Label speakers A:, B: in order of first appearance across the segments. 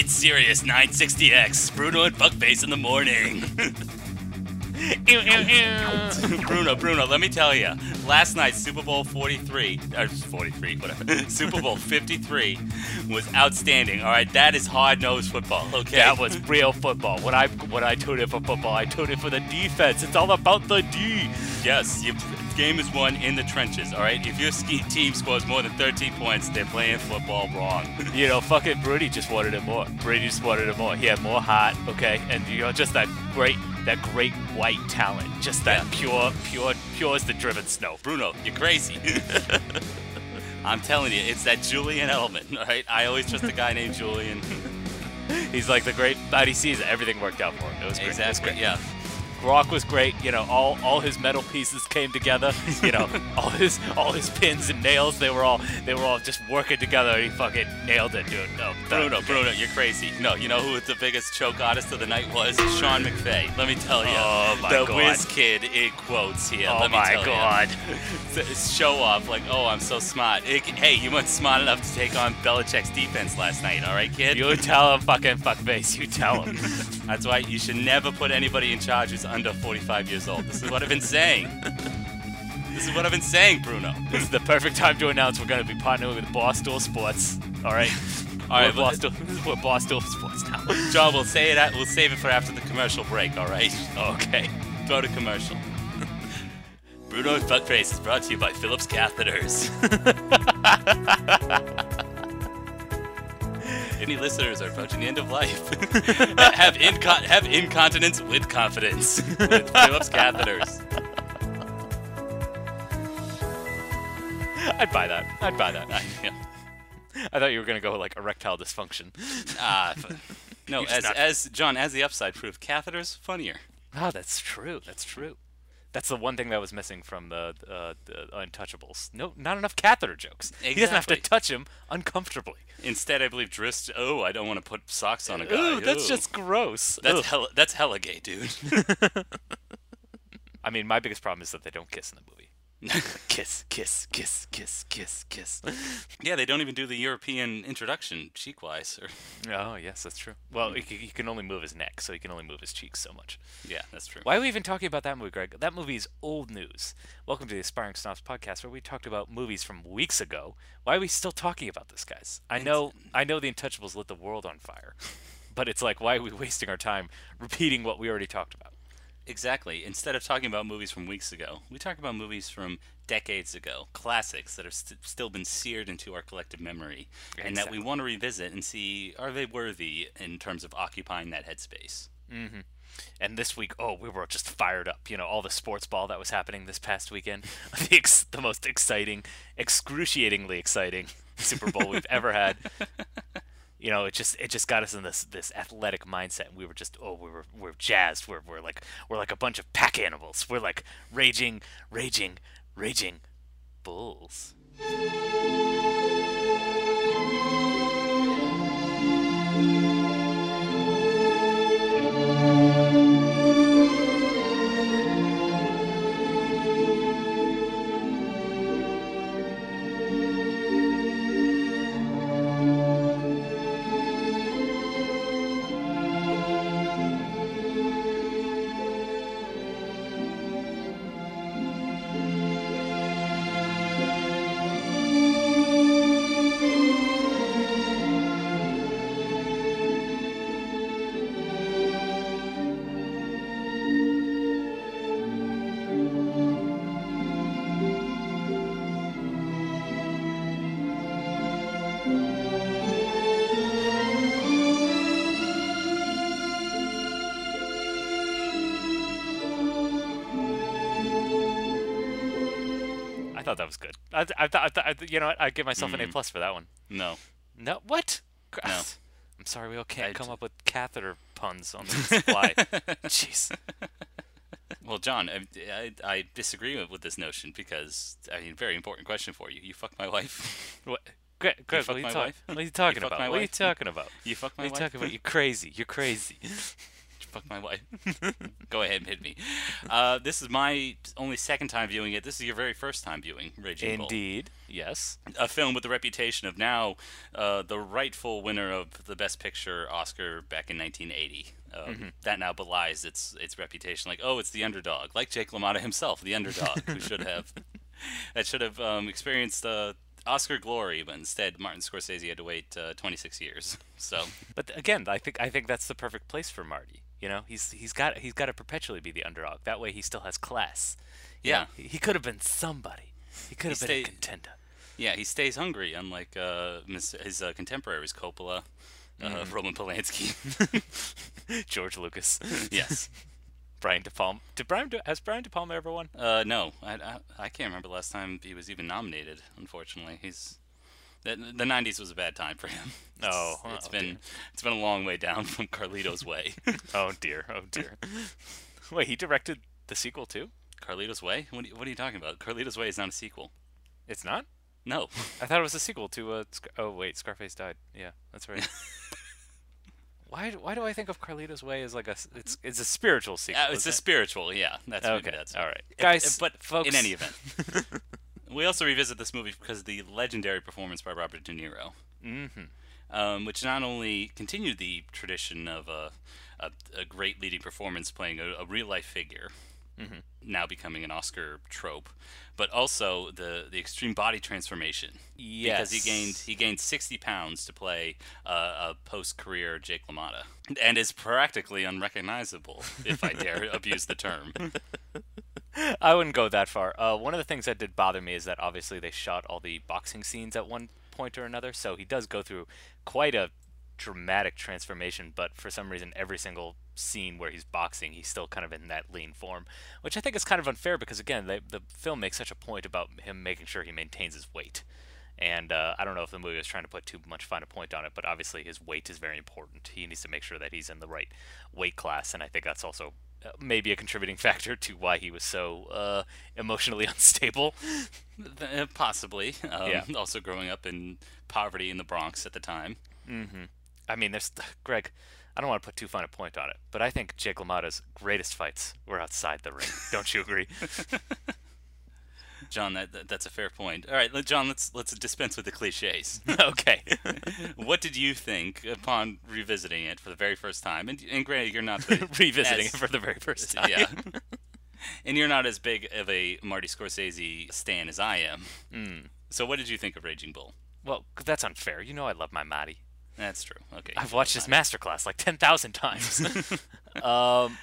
A: It's Sirius 960X. Bruno and Fuckface in the morning. Bruno, Bruno, let me tell you. Last night, Super Bowl 43, or 43, whatever. Super Bowl 53 was outstanding. All right, that is hard-nosed football. Okay,
B: That was real football. When I when I tune in for football, I tune in for the defense. It's all about the D.
A: yes. You, game is won in the trenches. All right, if your ski team scores more than 13 points, they're playing football wrong.
B: You know, fucking Brady just wanted it more. Brady just wanted it more. He had more heart, okay, and you know, just that great, that great white talent, just that
A: Yeah.
B: pure, pure, pure as the driven snow.
A: Bruno, you're crazy. I'm telling you, it's that Julian Edelman. right? I always trust a guy named Julian.
B: He's like the great but he sees Everything worked out for him. It was great. It was great.
A: Yeah.
B: Rock was great. You know, all all his metal pieces came together. You know, all his all his pins and nails. They were all they were all just working together. He fucking nailed it, dude. No,
A: Bruno,
B: okay.
A: Bruno, you're crazy. No, you know who the biggest choke artist of the night was? Sean McVay. Let me tell you.
B: Oh, my
A: the
B: God.
A: whiz kid in quotes here.
B: Oh
A: Let me
B: my
A: tell
B: God.
A: You. Show off like, oh, I'm so smart. It- hey, you weren't smart enough to take on Belichick's defense last night, all right, kid?
B: You tell him, fucking fuckface. You tell him.
A: That's why you should never put anybody in charge who's under 45 years old. This is what I've been saying. this is what I've been saying, Bruno.
B: this is the perfect time to announce we're going to be partnering with Barstool Sports. All right.
A: All right,
B: we're Barstool, we're Barstool Sports now.
A: John, we'll say it. We'll save it for after the commercial break. All right.
B: okay.
A: Go to commercial. Bruno Butt Fuckface is brought to you by Philips Catheters. Any listeners are approaching the end of life. have, incon- have incontinence with confidence with Philips Catheters.
B: I'd buy that. I'd buy that.
A: I, yeah.
B: I thought you were going to go like erectile dysfunction.
A: Ah, f- no, as,
B: not-
A: as John, as the upside proof, catheters funnier.
B: Oh, that's true. That's true. That's the one thing that was missing from the, uh, the Untouchables. No, not enough catheter jokes. He doesn't have to touch him uncomfortably.
A: Instead, I believe Drist. Oh, I don't want to put socks on a guy.
B: Ooh, that's
A: Ooh.
B: just gross.
A: that's
B: Ugh.
A: hella. That's hella gay, dude.
B: I mean, my biggest problem is that they don't kiss in the movie. kiss, kiss, kiss, kiss, kiss, kiss.
A: yeah, they don't even do the European introduction cheek-wise. Or
B: oh, yes, that's true. Well, hmm. he, he can only move his neck, so he can only move his cheeks so much.
A: yeah, that's true.
B: Why are we even talking about that movie, Greg? That movie is old news. Welcome to the Aspiring Snobs podcast, where we talked about movies from weeks ago. Why are we still talking about this, guys? I know, I know, the Untouchables lit the world on fire, but it's like, why are we wasting our time repeating what we already talked about?
A: Exactly. Instead of talking about movies from weeks ago, we talk about movies from decades ago, classics that have st- still been seared into our collective memory, and that we want to revisit and see are they worthy in terms of occupying that headspace. Mm-hmm.
B: And this week, oh, we were just fired up. You know, all the sports ball that was happening this past weekend. the, ex- the most exciting, excruciatingly exciting Super Bowl we've ever had. You know, it just it just got us in this this athletic mindset. And we were just oh, we were we're jazzed. We're we're like we're like a bunch of pack animals. We're like raging, raging, raging bulls. Thought that was good. I, I, th- I, th- I you know what? I'd give myself an A mm-hmm. plus for that one.
A: No.
B: No, what?
A: No.
B: I'm sorry, we all can't
A: I
B: come up with catheter puns on the fly. Jeez.
A: Well, John, I, I, I disagree with, with this notion because I mean, very important question for you. You fuck my wife.
B: What? Greg, Greg what, are you talk- what are you talking
A: fuck
B: about? What are you talking about?
A: You fuck
B: What
A: my
B: are you
A: wife.
B: talking about? You're crazy. You're crazy.
A: Fuck my wife. Go ahead and hit me. Uh, this is my only second time viewing it. This is your very first time viewing Raging Bull.
B: Indeed. Yes.
A: A film with the reputation of now uh, the rightful winner of the Best Picture Oscar back in 1980. Um, That now belies its its reputation. Like, oh, it's the underdog, like Jake LaMotta himself, the underdog, who should have that should have um, experienced uh, Oscar glory, but instead Martin Scorsese had to wait uh, 26 years. So
B: But again, I think I think that's the perfect place for Marty. You know, he's he's got he's got to perpetually be the underdog. That way, he still has class.
A: Yeah.
B: he, he could have been somebody. He could have been
A: stayed-
B: a contender.
A: yeah, he stays hungry, unlike uh, his uh, contemporaries Coppola, uh, Roman Polanski.
B: George Lucas.
A: yes.
B: Brian De Palma. Did Brian De- has Brian De Palma ever won?
A: Uh, no, I, I, I can't remember the last time he was even nominated. Unfortunately, he's the, the '90s was a bad time for him. It's,
B: Oh,
A: it's
B: oh,
A: been
B: dear.
A: it's been a long way down from Carlito's Way.
B: Oh dear. Oh dear. Wait, he directed the sequel too?
A: Carlito's Way? What are, you, what are you talking about? Carlito's Way is not a sequel.
B: It's not.
A: No,
B: I thought it was a sequel to uh. Oh wait, Scarface died. Yeah, that's right. why? Why do I think of Carlito's Way as like a It's it's a spiritual sequel.
A: uh, it's a
B: it?
A: spiritual. Yeah, that's
B: Okay,
A: that's
B: all right.
A: If-
B: Guys,
A: but
B: folks-
A: in any event, we also revisit this movie because of the legendary performance by Robert De Niro.
B: Mm-hmm.
A: um, which not only continued the tradition of a, a, a great leading performance playing a, a real life figure, now becoming an Oscar trope, but also the, the extreme body transformation. Yes, Because he gained he gained 60 pounds to play uh, a post career Jake LaMotta, and is practically unrecognizable, if I dare abuse the term.
B: I wouldn't go that far. Uh, one of the things that did bother me is that obviously they shot all the boxing scenes at one point or another, so he does go through quite a dramatic transformation. But for some reason, every single scene where he's boxing, he's still kind of in that lean form, which I think is kind of unfair because again, they, the film makes such a point about him making sure he maintains his weight. And uh, I don't know if the movie was trying to put too much fine a point on it, but obviously his weight is very important. He needs to make sure that he's in the right weight class, and I think that's also maybe a contributing factor to why he was so uh, emotionally unstable.
A: Possibly. Um,
B: Yeah.
A: Also, growing up in poverty in the Bronx at the time.
B: I mean, there's Greg. I don't want to put too fine a point on it, but I think Jake LaMotta's greatest fights were outside the ring. Don't you agree?
A: John, that, that that's a fair point. All right, John, let's let's dispense with the cliches.
B: okay.
A: what did you think upon revisiting it for the very first time? And, and granted, you're not the,
B: Revisiting
A: as-
B: it for the very first time.
A: yeah, and you're not as big of a Marty Scorsese stan as I am.
B: Hmm.
A: So, what did you think of Raging Bull?
B: Well, that's unfair. You know I love my Marty.
A: That's true. Okay,
B: I've watched his masterclass like 10,000 times. um,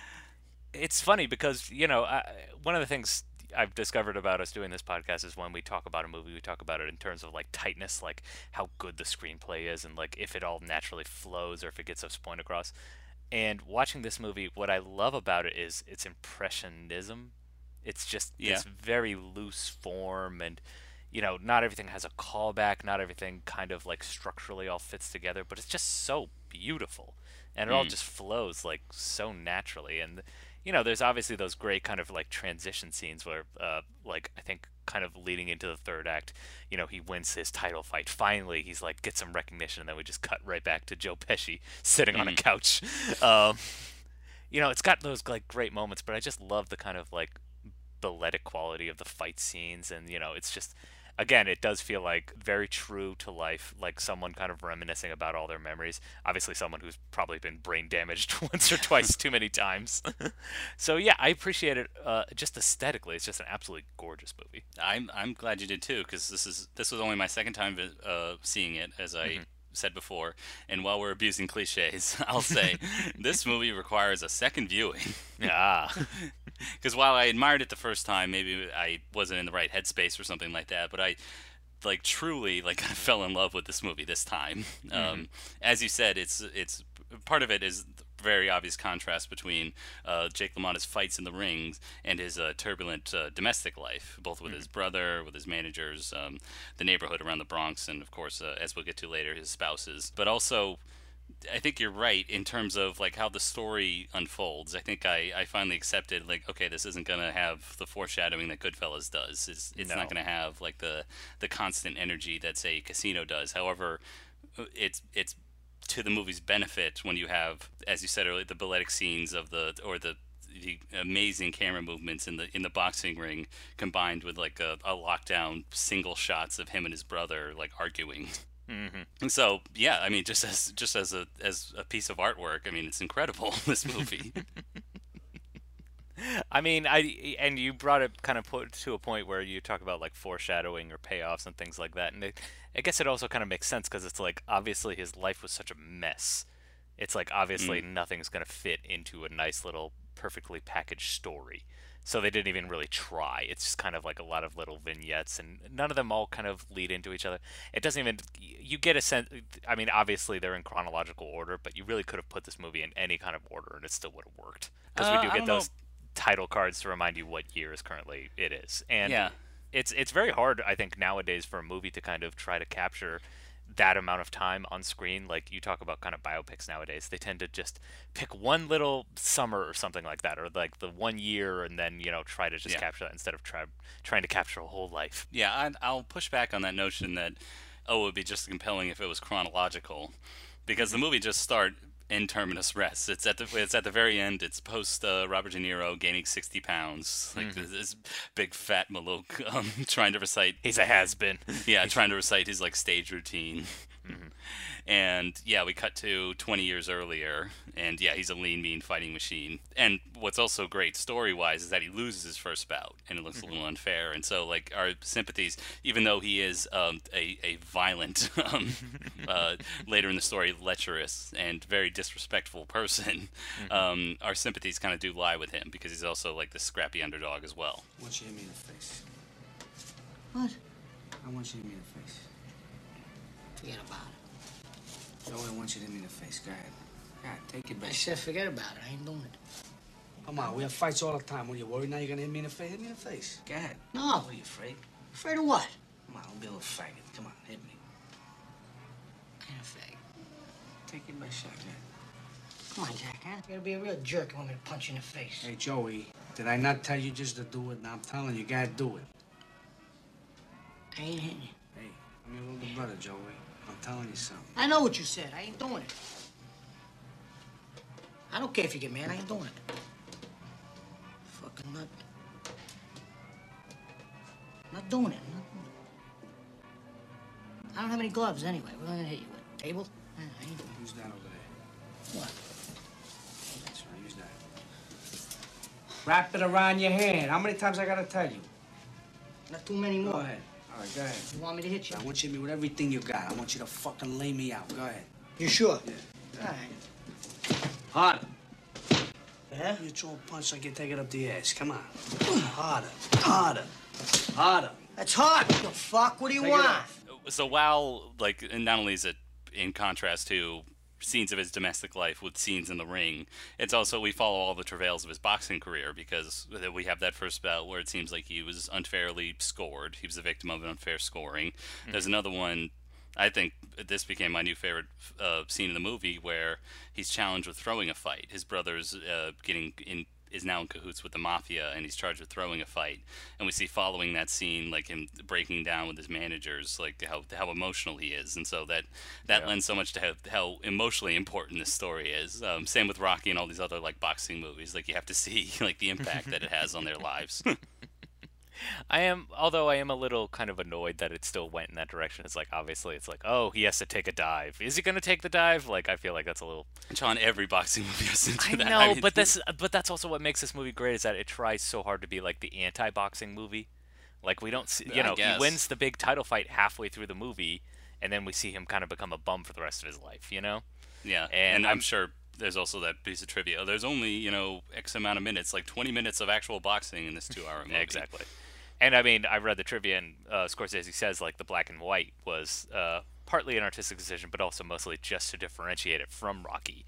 B: it's funny because, you know, I, one of the things I've discovered about us doing this podcast is when we talk about a movie, we talk about it in terms of like tightness, like how good the screenplay is and like if it all naturally flows or if it gets its point across. And watching this movie, what I love about it is its impressionism. It's just
A: Yeah.
B: this very loose form and you know, not everything has a callback, not everything kind of like structurally all fits together, but it's just so beautiful. And it all
A: Mm.
B: just flows like so naturally. And, you know, there's obviously those great kind of like transition scenes where, uh, like, I think kind of leading into the third act, you know, he wins his title fight. Finally, he's like, get some recognition, and then we just cut right back to Joe Pesci sitting on a
A: Mhm.
B: couch. Um, you know, it's got those like great moments, but I just love the kind of like balletic quality of the fight scenes and you know it's just again it does feel like very true to life like someone kind of reminiscing about all their memories. Obviously someone who's probably been brain damaged once or twice too many times. So yeah i appreciate it uh, just aesthetically. It's just an absolutely gorgeous movie.
A: I'm I'm glad you did too, because this is this was only my second time uh, seeing it, as I
B: Mm-hmm.
A: Said before. And while we're abusing cliches, I'll say this movie requires a second viewing.
B: yeah
A: Because while I admired it the first time, maybe I wasn't in the right headspace or something like that. But I, like, truly, like, I fell in love with this movie this time. Um, as you said, it's it's part of it is very obvious contrast between uh, Jake LaMotta's fights in the rings and his uh, turbulent uh, domestic life, both with his brother, with his managers, um, the neighborhood around the Bronx, and of course, uh, as we'll get to later, his spouses. But also, I think you're right in terms of like how the story unfolds. I think I, I finally accepted like okay, this isn't gonna have the foreshadowing that Goodfellas does. It's it's
B: No.
A: not gonna have like the the constant energy that say Casino does. However, it's it's to the movie's benefit when you have, as you said earlier, the balletic scenes of the or the the amazing camera movements in the in the boxing ring combined with like a, a lockdown single shots of him and his brother like arguing.
B: Mm-hmm.
A: And so yeah, I mean, just as just as a as a piece of artwork, I mean, it's incredible. This movie.
B: I mean, I and you brought it kind of put to a point where you talk about like foreshadowing or payoffs and things like that, and it, I guess it also kind of makes sense because it's like obviously his life was such a mess. It's like obviously
A: Mm.
B: nothing's gonna fit into a nice little perfectly packaged story. So they didn't even really try. It's just kind of like a lot of little vignettes, and none of them all kind of lead into each other. It doesn't even. You get a sense. I mean, obviously they're in chronological order, but you really could have put this movie in any kind of order, and it still would have worked. Because
A: Uh,
B: we do get
A: don't know.
B: Title cards to remind you what year is currently it is, and
A: Yeah.
B: it's it's very hard, I think, nowadays for a movie to kind of try to capture that amount of time on screen. Like you talk about kind of biopics nowadays, they tend to just pick one little summer or something like that, or like the one year, and then you know try to just
A: Yeah.
B: capture that instead of try trying to capture a whole life.
A: Yeah, I, I'll push back on that notion that oh, it would be just compelling if it was chronological, because the mm-hmm. movie just start in terminus res. It's at the it's at the very end. It's post uh, Robert De Niro gaining sixty pounds, like this, this big fat malouk um, trying to recite
B: He's a has been.
A: yeah, trying to recite his like stage routine. And yeah, we cut to 20 years earlier, and yeah, he's a lean, mean fighting machine. And what's also great story wise is that he loses his first bout, and it looks a little unfair. And so, like, our sympathies, even though he is um, a, a violent, um, uh, later in the story, lecherous and very disrespectful person, um, our sympathies kind of do lie with him because he's also like the scrappy underdog as well.
C: I want you to hit me in the face.
D: What?
C: I want you to hit me in the face.
D: Forget about it.
C: Joey, I want you to hit me in the face. Go ahead. Go ahead, take it back.
D: I said forget about it. I ain't doing it.
C: Come on, we have fights all the time. What are you worried now? You're gonna hit me in the face? Hit me in the face. Go ahead.
D: No.
C: What are you afraid?
D: Afraid of what?
C: Come on, don't be a little faggot. Come on, hit me.
D: I ain't a fag.
C: Take it back, shot. Go.
D: Come on, Jack, huh? You gotta be a real jerk. You want me to punch you in the face.
C: Hey, Joey, did I not tell you just to do it? Now I'm telling you, you gotta do it.
D: I ain't hitting you.
C: Hey, I'm your little brother, Joey. I'm telling you something.
D: I know what you said. I ain't doing it. I don't care if you get mad. I ain't doing it. Fucking nut. Not doing it. Not doing it. I don't have any gloves anyway. What am I gonna hit you with? Table? I ain't doing
C: Use that over there.
D: What?
C: That's right, use that. Wrap it around your hand. How many times I gotta tell you?
D: Not too many
C: Go
D: more.
C: ahead. All right, go ahead.
D: You want me to hit you?
C: I want you to hit me with everything you got. I want you to fucking lay me out. Go ahead.
D: You sure?
C: Yeah.
D: All right.
C: Harder.
D: Yeah?
C: You throw a punch like you take it up the ass. Come on. Harder. Harder. Harder.
D: That's hard. What the fuck? What do you
C: Take
D: want?
A: so while like and not only is it in contrast to scenes of his domestic life with scenes in the ring. It's also we follow all the travails of his boxing career because we have that first bout where it seems like he was unfairly scored. He was the victim of an unfair scoring. There's another one I think this became my new favorite uh, scene in the movie where he's challenged with throwing a fight. His brother's uh, getting in is now in cahoots with the mafia, and he's charged with throwing a fight. And we see following that scene, like him breaking down with his managers, like how how emotional he is, and so that that
B: Yeah.
A: lends so much to how, how emotionally important this story is. Um, same with Rocky and all these other like boxing movies. Like you have to see like the impact that it has on their lives.
B: I am, although I am a little kind of annoyed that it still went in that direction. It's like obviously it's like, oh, he has to take a dive. Is he gonna take the dive? Like I feel like that's a little.
A: John, every boxing movie has to do
B: I
A: that.
B: know,
A: mean,
B: but this, but that's also what makes this movie great is that it tries so hard to be like the anti-boxing movie. Like we don't see, you know, he wins the big title fight halfway through the movie, and then we see him kind of become a bum for the rest of his life. You know?
A: Yeah,
B: And
A: and, I'm,
B: I'm-
A: sure there's also that piece of trivia. There's only you know X amount of minutes, like 20 minutes of actual boxing in this two-hour movie.
B: Exactly. And I mean, I read the trivia, and uh, Scorsese says like the black and white was uh, partly an artistic decision, but also mostly just to differentiate it from Rocky,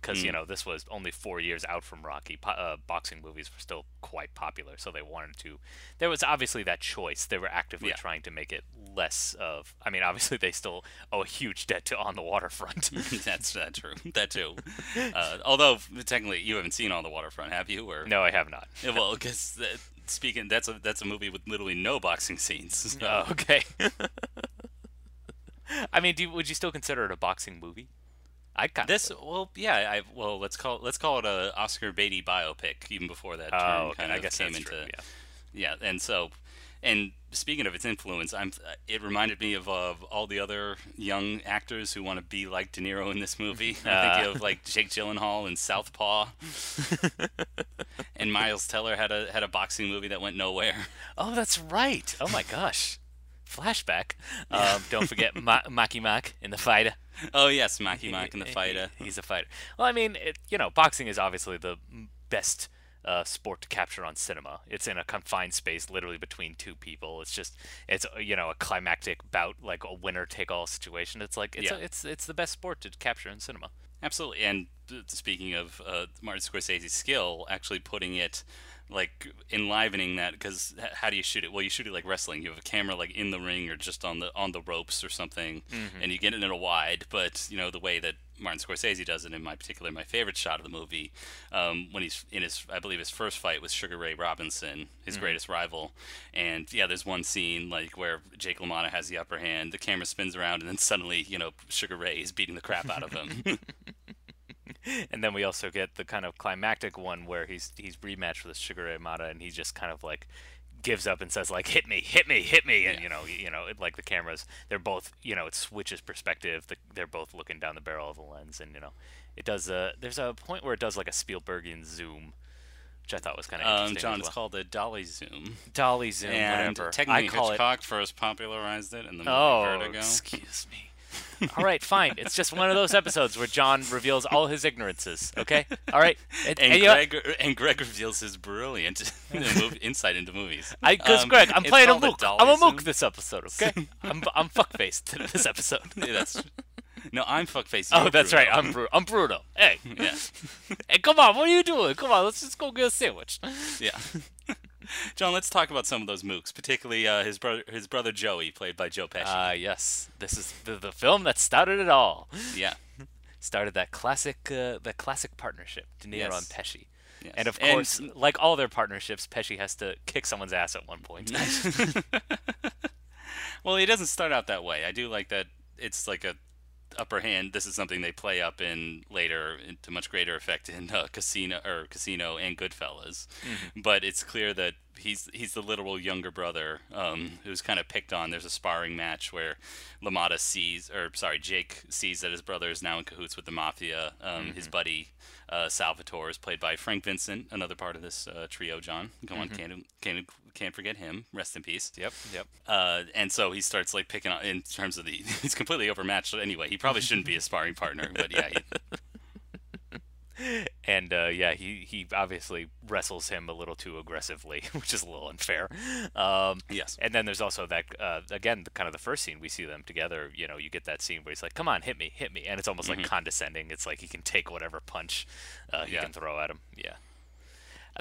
B: because you
A: Mm.
B: know this was only four years out from Rocky. Po- uh, boxing movies were still quite popular, so they wanted to. There was obviously that choice. They were actively
A: Yeah.
B: trying to make it less of. I mean, obviously they still owe a huge debt to On the Waterfront.
A: That's that true. That too. Uh, although technically you haven't seen On the Waterfront, have you? Or
B: no, I have not.
A: Well, because speaking, that's a that's a movie with literally no boxing scenes.
B: Oh, okay. I mean, do you, would you still consider it a boxing movie? I kind
A: This well, yeah, I well let's call let's call it a Oscar baity biopic. Even before that oh, term
B: Oh, okay.
A: kind
B: I
A: of
B: guess
A: came into
B: true, yeah.
A: yeah, and so and speaking of its influence, I'm it reminded me of, of all the other young actors who want to be like De Niro in this movie. I
B: Ah.
A: think of like Jake Gyllenhaal in Southpaw, and Miles Teller had a had a boxing movie that went nowhere.
B: Oh, that's right. Oh my gosh. Flashback. Um, don't forget Ma- Marky Mark in the fighter.
A: Oh yes, Marky Mark in the fighter.
B: He- he's a fighter. Well, I mean, it, you know, boxing is obviously the best uh, sport to capture on cinema. It's in a confined space, literally between two people. It's just, it's uh, you know, a climactic bout, like a winner take all situation. It's like it's
A: Yeah.
B: a, it's it's the best sport to capture in cinema.
A: Absolutely. And speaking of uh, Martin Scorsese's skill, actually putting it like enlivening that because how do you shoot it? Well, you shoot it like wrestling. You have a camera like in the ring or just on the on the ropes or something, and you get it in a wide. But you know the way that Martin Scorsese does it. In my particular, my favorite shot of the movie, um, when he's in his, I believe his first fight with Sugar Ray Robinson, his greatest rival, and yeah, there's one scene like where Jake LaMotta has the upper hand. The camera spins around, and then suddenly, you know, Sugar Ray is beating the crap out of him.
B: And then we also get the kind of climactic one where he's he's rematched with Sugar Mata, and he just kind of like gives up and says like hit me hit me hit me and
A: Yeah.
B: you know you know it, like the cameras they're both you know it switches perspective the, they're both looking down the barrel of the lens and you know it does a there's a point where it does like a Spielbergian zoom which I thought was kind of
A: Um,
B: interesting
A: John,
B: as
A: it's called a dolly zoom.
B: dolly zoom
A: and
B: whatever
A: technically
B: I call
A: Hitchcock first popularized it in the movie
B: oh
A: Vertigo.
B: excuse me all right fine it's just one of those episodes where John reveals all his ignorances okay all right and,
A: And,
B: and you know-
A: Greg, and Greg reveals his brilliant insight into movies.
B: I, cause
A: Um,
B: Greg, I'm playing a mook. I'm a mook this episode, okay? I'm I'm fuckfaced this episode.
A: Yeah, that's no, I'm fuckface.
B: oh, that's
A: Bruno.
B: right. I'm Bru- I'm Bruno. Hey,
A: yeah,
B: hey, come on, what are you doing? Come on, let's just go get a sandwich.
A: yeah. John, let's talk about some of those mooks, particularly uh, his brother, his brother Joey, played by Joe Pesci.
B: Ah, yes, this is the, the film that started it all.
A: yeah,
B: Started that classic uh, that classic partnership, De Niro
A: Yes.
B: and Pesci.
A: yes.
B: And of
A: And-
B: course, like all their partnerships, Pesci has to kick someone's ass at one point.
A: Well, he doesn't start out that way. I do like that it's like a upper hand. This is something they play up in later to much greater effect in uh, Casino or Casino and Goodfellas. But it's clear that he's he's the literal younger brother um, who's kind of picked on. There's a sparring match where LaMotta sees, or sorry, Jake sees that his brother is now in cahoots with the mafia. Um, His buddy uh, Salvatore is played by Frank Vincent, another part of this uh, trio. John, come on, can't can't can't forget him. Rest in peace.
B: yep, yep.
A: Uh, and so he starts like picking on in terms of the he's completely overmatched anyway. He probably shouldn't be a sparring partner, but yeah, he,
B: and uh, yeah, he he obviously wrestles him a little too aggressively, which is a little unfair. Um,
A: Yes.
B: And then there's also that uh, again, the, kind of the first scene we see them together. You know, you get that scene where he's like, "Come on, hit me, hit me," and it's almost like condescending. It's like he can take whatever punch uh, he
A: Yeah.
B: can throw at him. Yeah.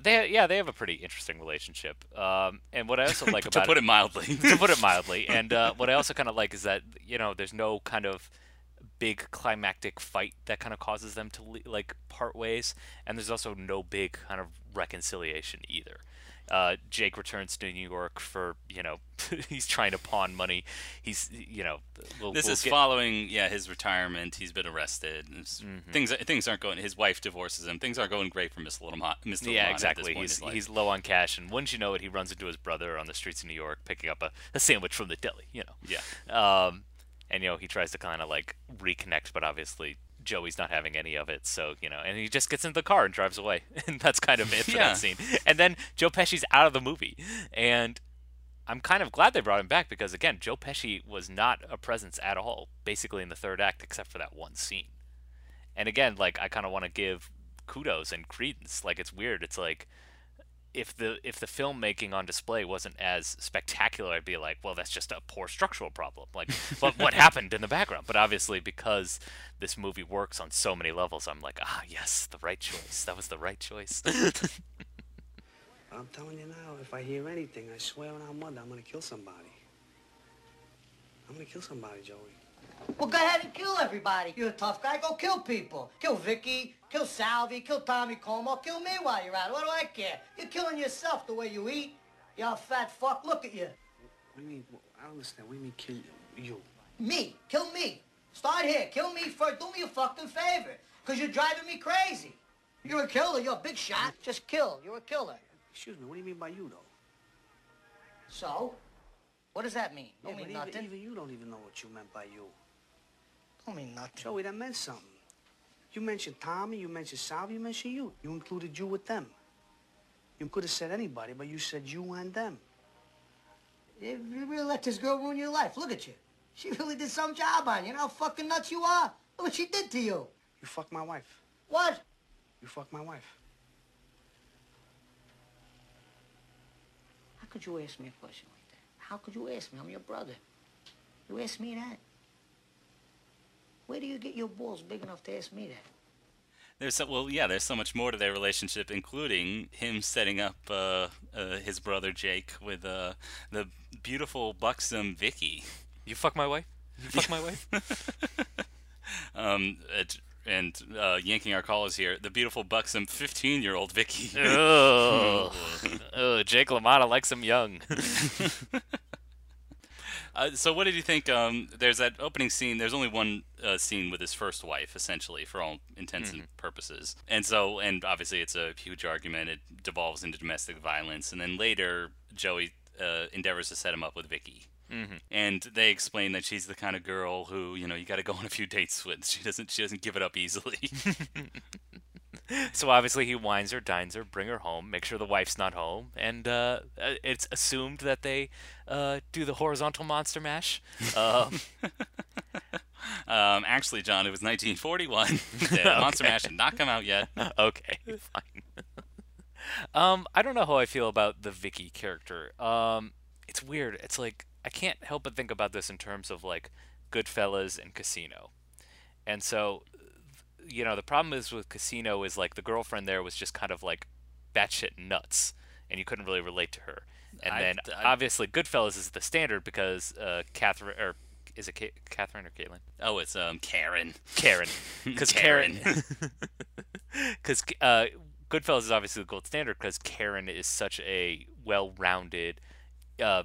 B: They yeah they have a pretty interesting relationship. Um, and what I also like
A: to
B: about to
A: put it mildly.
B: to put it mildly. And uh, what I also kind of like is that you know there's no kind of big climactic fight that kind of causes them to like part ways, and there's also no big kind of reconciliation either. Uh, Jake returns to New York for you know he's trying to pawn money. He's you know we'll,
A: this
B: we'll
A: is
B: get-
A: following yeah his retirement. He's been arrested.
B: Mm-hmm.
A: Things things aren't going. His wife divorces him. Things aren't going great for Mr. Little Mr. Little
B: yeah,
A: Mott
B: exactly.
A: At this point in
B: He's he's low on cash, and wouldn't you know it, he runs into his brother on the streets of New York, picking up a, a sandwich from the deli. You know.
A: yeah.
B: Um, and you know he tries to kind of like reconnect, but obviously Joey's not having any of it. So you know, and he just gets into the car and drives away, and that's kind of it for
A: Yeah.
B: that scene. And then Joe Pesci's out of the movie, and I'm kind of glad they brought him back because again, Joe Pesci was not a presence at all, basically in the third act, except for that one scene. And again, like I kind of want to give kudos and credence. Like it's weird. It's like if the if the filmmaking on display wasn't as spectacular, I'd be like, well, that's just a poor structural problem. Like, what what happened in the background? But obviously, because this movie works on so many levels, I'm like, ah, yes, the right choice. That was the right choice.
C: I'm telling you now, if I hear anything, I swear on our mother, I'm gonna kill somebody. I'm gonna kill somebody, Joey.
D: Well, go ahead and kill everybody. You're a tough guy. Go kill people. Kill Vicky. Kill Salvi. Kill Tommy Como. Kill me while you're at it. What do I care? You're killing yourself the way you eat. You're a fat fuck. Look at you.
C: What do you mean? I don't understand. What do you mean kill you?
D: Me. Kill me. Start here. Kill me first. Do me a fucking favor. Because you're driving me crazy. You're a killer. You're a big shot. Just kill. You're a killer.
C: Excuse me, what do you mean by you, though?
D: So? What does that mean? Don't
C: yeah,
D: mean
C: but
D: nothing.
C: Even, even you don't even know what you meant by you.
D: I don't mean nothing.
C: Joey, that meant something. You mentioned Tommy, you mentioned Salvi, you mentioned you. You included you with them. You could have said anybody, but you said you and them.
D: You you really let this girl ruin your life. Look at you. She really did some job on you. You know how fucking nuts you are? Look what she did to you.
C: You fucked my wife.
D: What?
C: You fucked my wife.
D: How could you ask me a question like that? How could you ask me? I'm your brother. You ask me that? Where do you get your balls big enough to ask me that?
A: There's so, well, yeah. There's so much more to their relationship, including him setting up uh, uh, his brother Jake with uh, the beautiful, buxom Vicky.
B: You fuck my wife? You fuck my wife?
A: Um, it, and uh, yanking our callers here, the beautiful, buxom 15-year-old Vicky.
B: oh, oh, Jake LaMotta likes him young.
A: Uh, so what did you think? Um, there's that opening scene. There's only one uh, scene with his first wife, essentially, for all intents and purposes. And so, and obviously, it's a huge argument. It devolves into domestic violence, and then later, Joey uh, endeavors to set him up with Vicky. Mm-hmm. And they explain that she's the kind of girl who, you know, you got to go on a few dates with. She doesn't. She doesn't give it up easily.
B: So obviously he wines her, dines her, bring her home, make sure the wife's not home, and uh, uh, it's assumed that they uh, do the horizontal monster mash. Um,
A: um, actually, John, it was 1941. The Monster Mash had not come out yet.
B: okay, fine. um, I don't know how I feel about the Vicky character. Um, it's weird. It's like I can't help but think about this in terms of like Goodfellas and Casino, and so you know the problem is with Casino is like the girlfriend there was just kind of like batshit nuts, and you couldn't really relate to her. And
A: I-
B: then
A: I-
B: obviously Goodfellas is the standard because uh, Catherine or is it Ka- Catherine or Caitlin?
A: Oh, it's um Karen.
B: Karen, because Karen, because uh, Goodfellas is obviously the gold standard because Karen is such a well-rounded uh,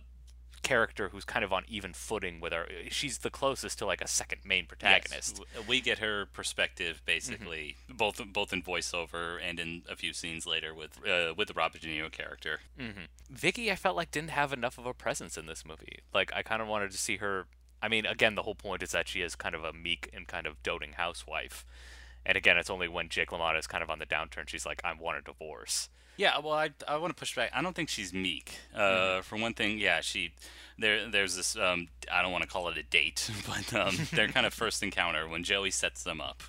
B: character who's kind of on even footing with her. She's the closest to like a second main protagonist.
A: Yes, uh, we get her perspective basically, mm-hmm. both both in voiceover and in a few scenes later with uh, with the Robert De Niro character. Mm-hmm.
B: Vicky, I felt like didn't have enough of a presence in this movie. Like I kind of wanted to see her. I mean, again, the whole point is that she is kind of a meek and kind of doting housewife. And again, it's only when Jake LaMotta is kind of on the downturn she's like, "I want a divorce."
A: Yeah, well, I, I want to push back. I don't think she's meek. Uh, For one thing, yeah, she there there's this um, I don't want to call it a date, but um, their kind of first encounter when Joey sets them up.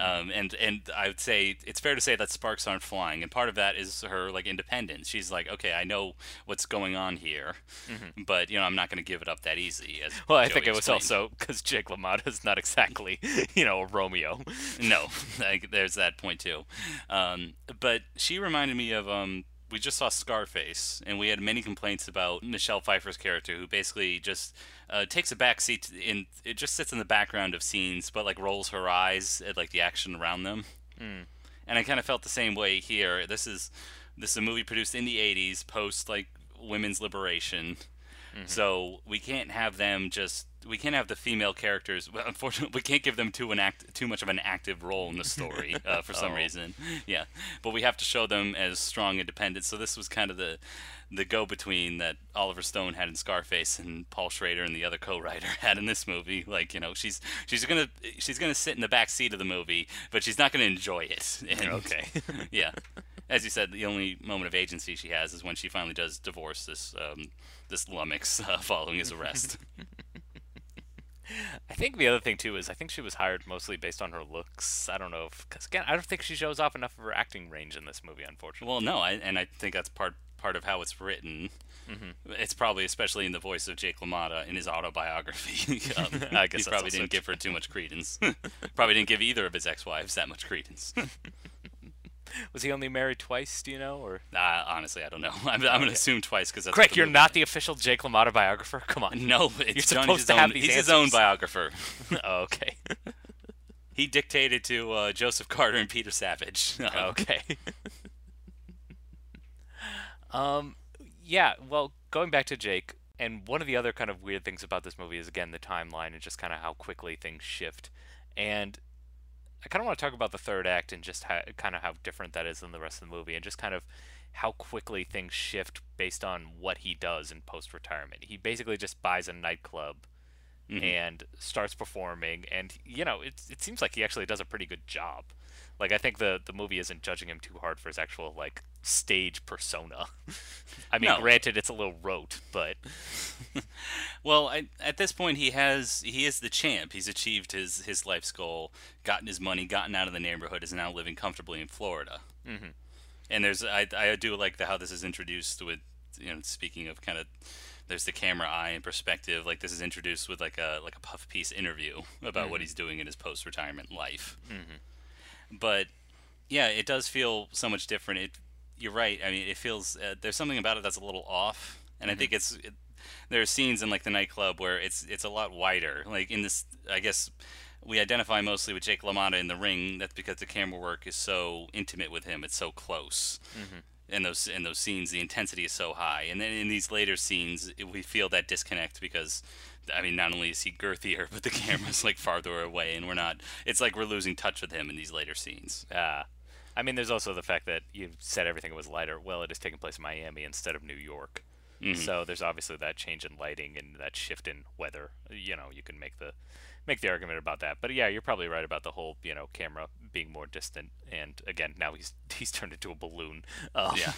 A: Um, and and I would say it's fair to say that sparks aren't flying, and part of that is her like independence. She's like, okay, I know what's going on here, but you know I'm not going to give it up that easy. As
B: Well, I
A: Joey
B: think it was
A: explained.
B: also because Jake LaMotta is not exactly, you know, a Romeo.
A: no, like, there's that point too. Um, but she reminded me of um, we just saw Scarface, and we had many complaints about Michelle Pfeiffer's character, who basically just uh, takes a back seat in. It just sits in the background of scenes, but like rolls her eyes at like the action around them. And I kind of felt the same way here. This is this is a movie produced in the '80s, post like women's liberation. So we can't have them just we can't have the female characters. Well, unfortunately, we can't give them too an act too much of an active role in the story uh, for some
B: Oh.
A: reason. Yeah, but we have to show them as strong, independent. So this was kind of the the go between that Oliver Stone had in Scarface and Paul Schrader and the other co-writer had in this movie. Like you know, she's she's gonna she's gonna sit in the back seat of the movie, but she's not gonna enjoy it. And,
B: Okay.
A: yeah. As you said, the only moment of agency she has is when she finally does divorce this um, this lummox uh, following his arrest.
B: I think the other thing too is I think she was hired mostly based on her looks. I don't know if because again I don't think she shows off enough of her acting range in this movie, unfortunately.
A: well, no, I, and I think that's part part of how it's written. It's probably especially in the voice of Jake LaMotta in his autobiography. um,
B: I guess
A: he probably didn't give her too much credence. probably didn't give either of his ex-wives that much credence.
B: Was he only married twice? Do you know? Or
A: uh, honestly, I don't know. I'm, I'm gonna assume twice because Greg,
B: you're not the official Jake LaMotta biographer. Come on.
A: No, it's
B: You're supposed to
A: own,
B: have these
A: He's his own biographer.
B: okay.
A: He dictated to uh, Joseph Carter and Peter Savage.
B: okay. um, yeah. Well, going back to Jake, and one of the other kind of weird things about this movie is again the timeline and just kind of how quickly things shift. And I kind of want to talk about the third act and just how, kind of how different that is than the rest of the movie, and just kind of how quickly things shift based on what he does in post retirement. He basically just buys a nightclub
A: Mhm.
B: and starts performing, and you know it it seems like he actually does a pretty good job. Like I think the the movie isn't judging him too hard for his actual like stage persona. I mean,
A: No.
B: granted, it's a little rote, but
A: Well, I, at this point, he has he is the champ. He's achieved his his life's goal, gotten his money, gotten out of the neighborhood, is now living comfortably in Florida.
B: Mhm.
A: And there's I I do like the how this is introduced with you know speaking of kind of there's the camera eye and perspective. Like this is introduced with like a like a puff piece interview about what mm-hmm. he's doing in his post retirement life. Mm-hmm. But yeah, it does feel so much different. It you're right. I mean, it feels uh, there's something about it that's a little off, and I think mm-hmm. it's it, there are scenes in like the nightclub where it's it's a lot wider. Like in this, I guess we identify mostly with Jake LaMotta in the ring. That's because the camera work is so intimate with him. It's so close. In those in those scenes, the intensity is so high, and then in these later scenes, we feel that disconnect because, I mean, not only is he girthier, but the camera's like farther away, and we're not. It's like we're losing touch with him in these later scenes.
B: uh, I mean, there's also the fact that you said everything was lighter. Well, it is taking place in Miami instead of New York. So there's obviously that change in lighting and that shift in weather. You know, you can make the make the argument about that. But yeah, you're probably right about the whole you know camera being more distant. And again, now he's he's turned into a balloon. Um,
A: Yeah.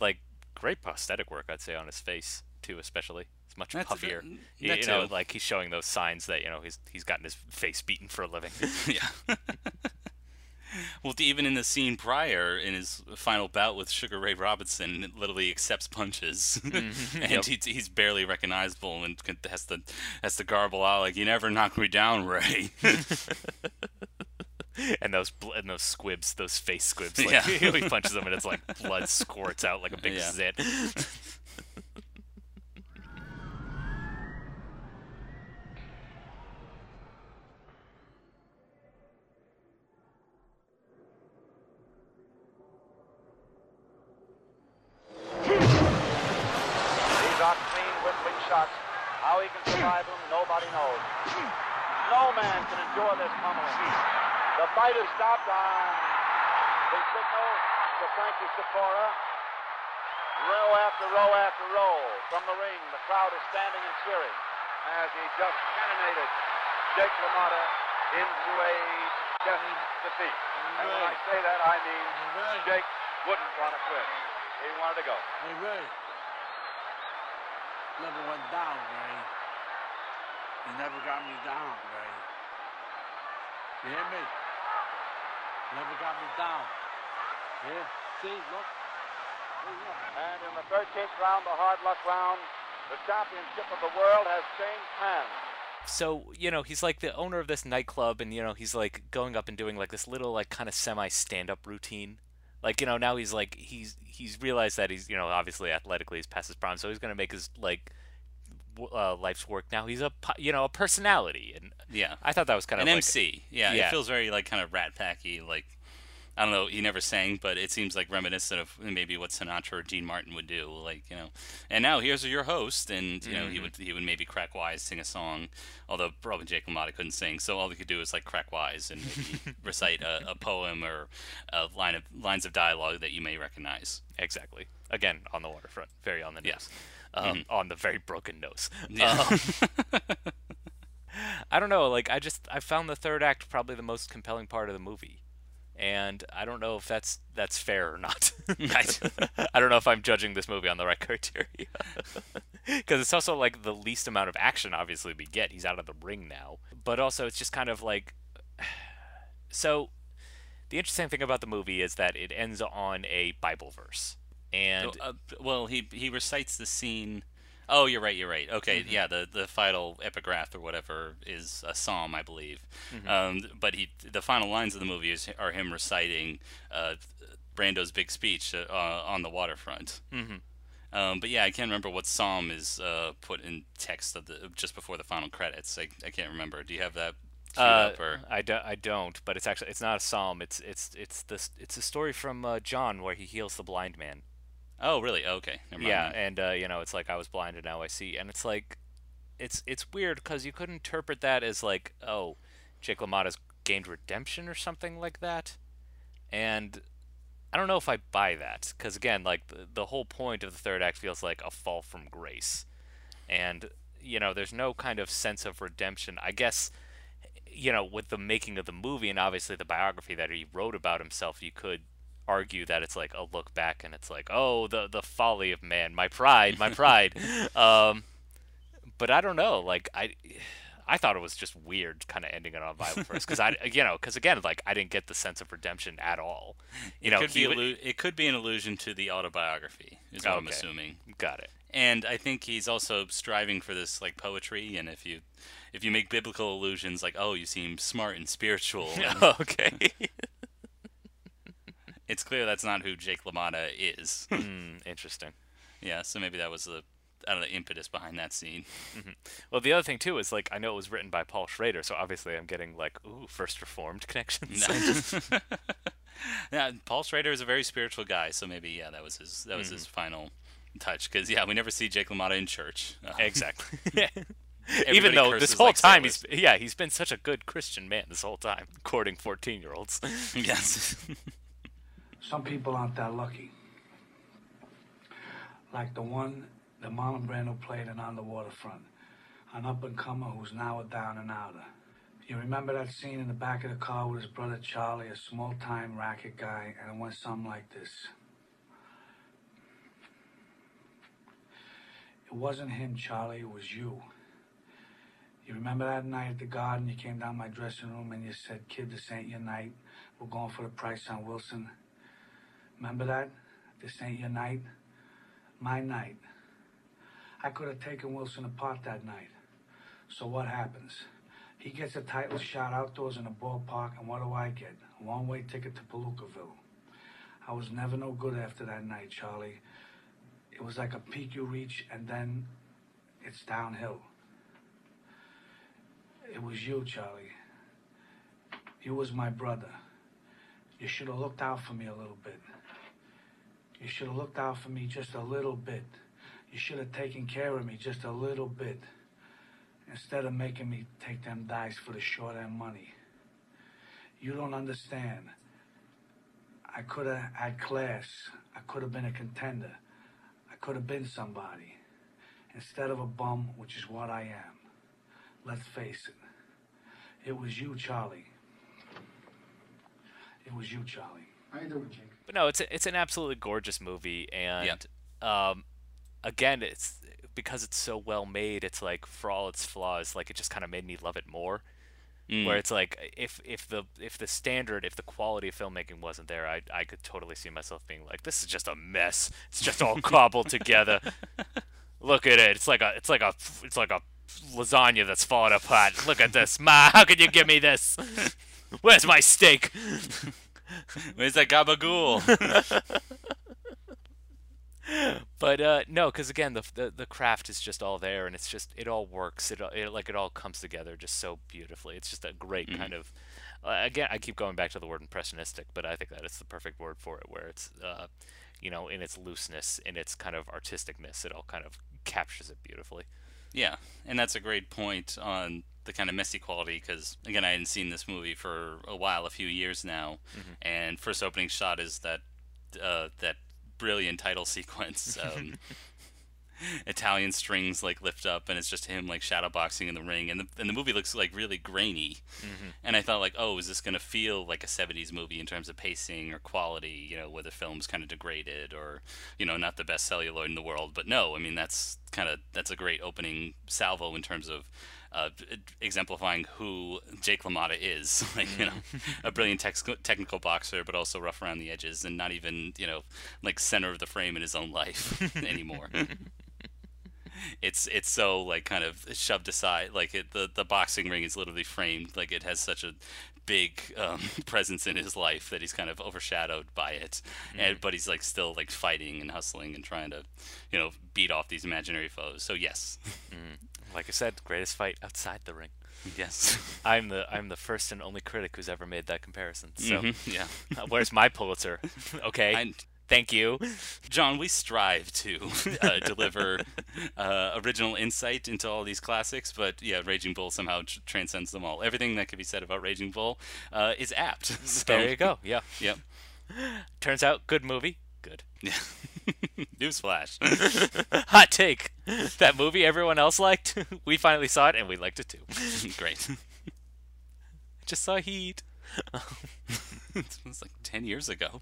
B: like great prosthetic work, I'd say, on his face too, especially. It's much
A: That's-
B: puffier.
A: that-
B: you, you know, like he's showing those signs that you know he's he's gotten his face beaten for a living.
A: yeah. well, even in the scene prior, in his final bout with Sugar Ray Robinson, it literally accepts punches, mm-hmm. and
B: Yep.
A: he, he's barely recognizable and has to has to garble out like, "You never knocked me down, Ray."
B: and those and those squibs, those face squibs. Like,
A: Yeah.
B: he punches them and it's like blood squirts out like a big
A: Yeah.
B: zit.
E: These are clean whistling shots. How survive them, nobody knows. No man can endure this pummeling. The fight is stopped on the signal to Frankie Sikora. Row after row after row from the ring. The crowd is standing and cheering as he just cannonaded Jake LaMotta into a death defeat. And when I say that, I mean Jake wouldn't want to quit. He wanted to go.
F: Hey, Ray. Never went down, Ray. You never got me down, Ray. You hear me? Never got me down. Yeah? See, look.
E: And in the 13th round, the hard luck round, the championship of the world has changed hands.
B: So you know he's like the owner of this nightclub, and you know he's like going up and doing like this little like kind of semi stand-up routine. Like you know now he's like he's he's realized that he's you know obviously athletically he's past his prime, so he's gonna make his like w- uh, life's work now. He's a you know a personality, and
A: yeah,
B: I thought that was kind
A: an
B: of like
A: MC. Yeah,
B: Yeah.
A: it feels very like kind of Rat Packy. Like I don't know, he never sang, but it seems like reminiscent of maybe what Sinatra or Dean Martin would do. Like you know, and now here's your host, and you know he would he would maybe crack wise sing a song, although probably Jake LaMotta couldn't sing, so all he could do is like crack wise and maybe recite a, a poem or a line of lines of dialogue that you may recognize.
B: exactly again on the waterfront, very on the nose, um, on the very broken nose.
A: Yeah.
B: Um, I don't know. Like I just I found the third act probably the most compelling part of the movie, and I don't know if that's that's fair or not. I don't know if I'm judging this movie on the right criteria. Because it's also like the least amount of action, obviously, we get. He's out of the ring now, but also it's just kind of like. So, the interesting thing about the movie is that it ends on a Bible verse, and
A: uh, well, he he recites the scene. Oh, you're right. You're right. Okay, yeah. The the final epigraph or whatever is a psalm, I believe. Um, but he the final lines of the movie is, are him reciting uh, Brando's big speech uh, on the waterfront. Mm-hmm. Um, but yeah, I can't remember what psalm is uh, put in text of the just before the final credits. I, I can't remember. Do you have that
B: Uh,
A: up or?
B: I, do, I don't, but it's actually it's not a psalm. It's it's it's this it's a story from uh, John where he heals the blind man.
A: Oh, really? Okay. Never mind
B: Yeah, and uh, you know, it's like I was blind and now I see, and it's like, it's it's weird because you could interpret that as like, oh, Jake LaMotta's gained redemption or something like that, and I don't know if I buy that because again, like the, the whole point of the third act feels like a fall from grace, and you know, there's no kind of sense of redemption. I guess, you know, with the making of the movie and obviously the biography that he wrote about himself, you could argue that it's like a look back and it's like, oh, the the folly of man, my pride, my pride. um, but I don't know. Like I, I thought it was just weird, kind of ending it on Bible verse because I, you know, because again, like I didn't get the sense of redemption at all. You
A: it
B: know,
A: could be
B: would-
A: allu- it could be an allusion to the autobiography, is what I'm assuming.
B: got it.
A: And I think he's also striving for this like poetry. And if you if you make biblical allusions, like oh, you seem smart and spiritual, and
B: okay.
A: It's clear that's not who Jake LaMotta is.
B: Hmm, interesting.
A: yeah, so maybe that was the I don't know impetus behind that scene.
B: Well, the other thing too is like I know it was written by Paul Schrader, so obviously I'm getting like ooh first reformed connections.
A: yeah, Paul Schrader is a very spiritual guy, so maybe yeah, that was his that was his final touch. Because yeah, we never see Jake LaMotta in church. Uh,
B: exactly. Even though this whole
A: like
B: time he's yeah he's been such a good Christian man this whole time, courting fourteen year olds.
A: yes.
C: Some people aren't that lucky. Like the one that Marlon Brando played in On the Waterfront. An up and comer who's now a down and outer. You remember that scene in the back of the car with his brother Charlie, a small time racket guy, and it went something like this. It wasn't him, Charlie, it was you. You remember that night at the garden, you came down my dressing room and you said, Kid, this ain't your night. We're going for the price on Wilson. Remember that? This ain't your night. My night. I could have taken Wilson apart that night. So what happens? He gets a title shot outdoors in a ballpark, and what do I get? A one way ticket to Palookaville. I was never no good after that night, Charlie. It was like a peak you reach, and then it's downhill. It was you, Charlie. You was my brother. You should have looked out for me a little bit. You should have looked out for me just a little bit. You should have taken care of me just a little bit. Instead of making me take them dice for the short end money. You don't understand. I could have had class. I could have been a contender. I could have been somebody. Instead of a bum, which is what I am. Let's face it. It was you, Charlie. It was you, Charlie.
G: How you doing, Jake?
B: But no, it's a, it's an absolutely gorgeous movie, and um, again, it's because it's so well made. It's like for all its flaws, like it just kind of made me love it more.
A: Mm.
B: Where it's like if if the if the standard if the quality of filmmaking wasn't there, I I could totally see myself being like, this is just a mess. It's just all cobbled together. Look at it. It's like a it's like a it's like a lasagna that's falling apart. Look at this, Ma. How could you give me this? Where's my steak?
A: Where's that gabagool?
B: but uh, no, because again, the, the the craft is just all there, and it's just it all works. It, all- it like it all comes together just so beautifully. It's just a great kind of. Uh, again, I keep going back to the word impressionistic, but I think that it's the perfect word for it, where it's, uh, you know, in its looseness, in its kind of artisticness, it all kind of captures it beautifully.
A: Yeah, and that's a great point on the kind of messy quality because again, I hadn't seen this movie for a while, a few years now, and first opening shot is that uh, that brilliant title sequence. Um, Italian strings like lift up, and it's just him like shadowboxing in the ring, and the and the movie looks like really grainy. And I thought like, oh, is this gonna feel like a '70s movie in terms of pacing or quality? You know, where the film's kind of degraded or you know not the best celluloid in the world. But no, I mean that's kind of that's a great opening salvo in terms of. Uh, exemplifying who Jake LaMotta is, like you know, a brilliant tex- technical boxer, but also rough around the edges, and not even you know, like center of the frame in his own life anymore. It's it's so like kind of shoved aside like it, the the boxing ring is literally framed like it has such a big um, presence in his life that he's kind of overshadowed by it. And but he's like still like fighting and hustling and trying to you know beat off these imaginary foes. So yes
B: Like I said, greatest fight outside the ring.
A: yes
B: I'm the I'm the first and only critic who's ever made that comparison. So
A: Mhm, yeah
B: uh, where's my Pulitzer? okay,
A: I,
B: Thank you.
A: John, we strive to uh, deliver uh, original insight into all these classics, but yeah, Raging Bull somehow tr- transcends them all. Everything that could be said about Raging Bull uh, is apt. So,
B: There you go. Yeah.
A: Yep.
B: Turns out, good movie.
A: Yeah. Newsflash.
B: Hot take. That movie everyone else liked, we finally saw it and we liked it too.
A: Great.
B: Just saw Heat.
A: it was like 10 years ago.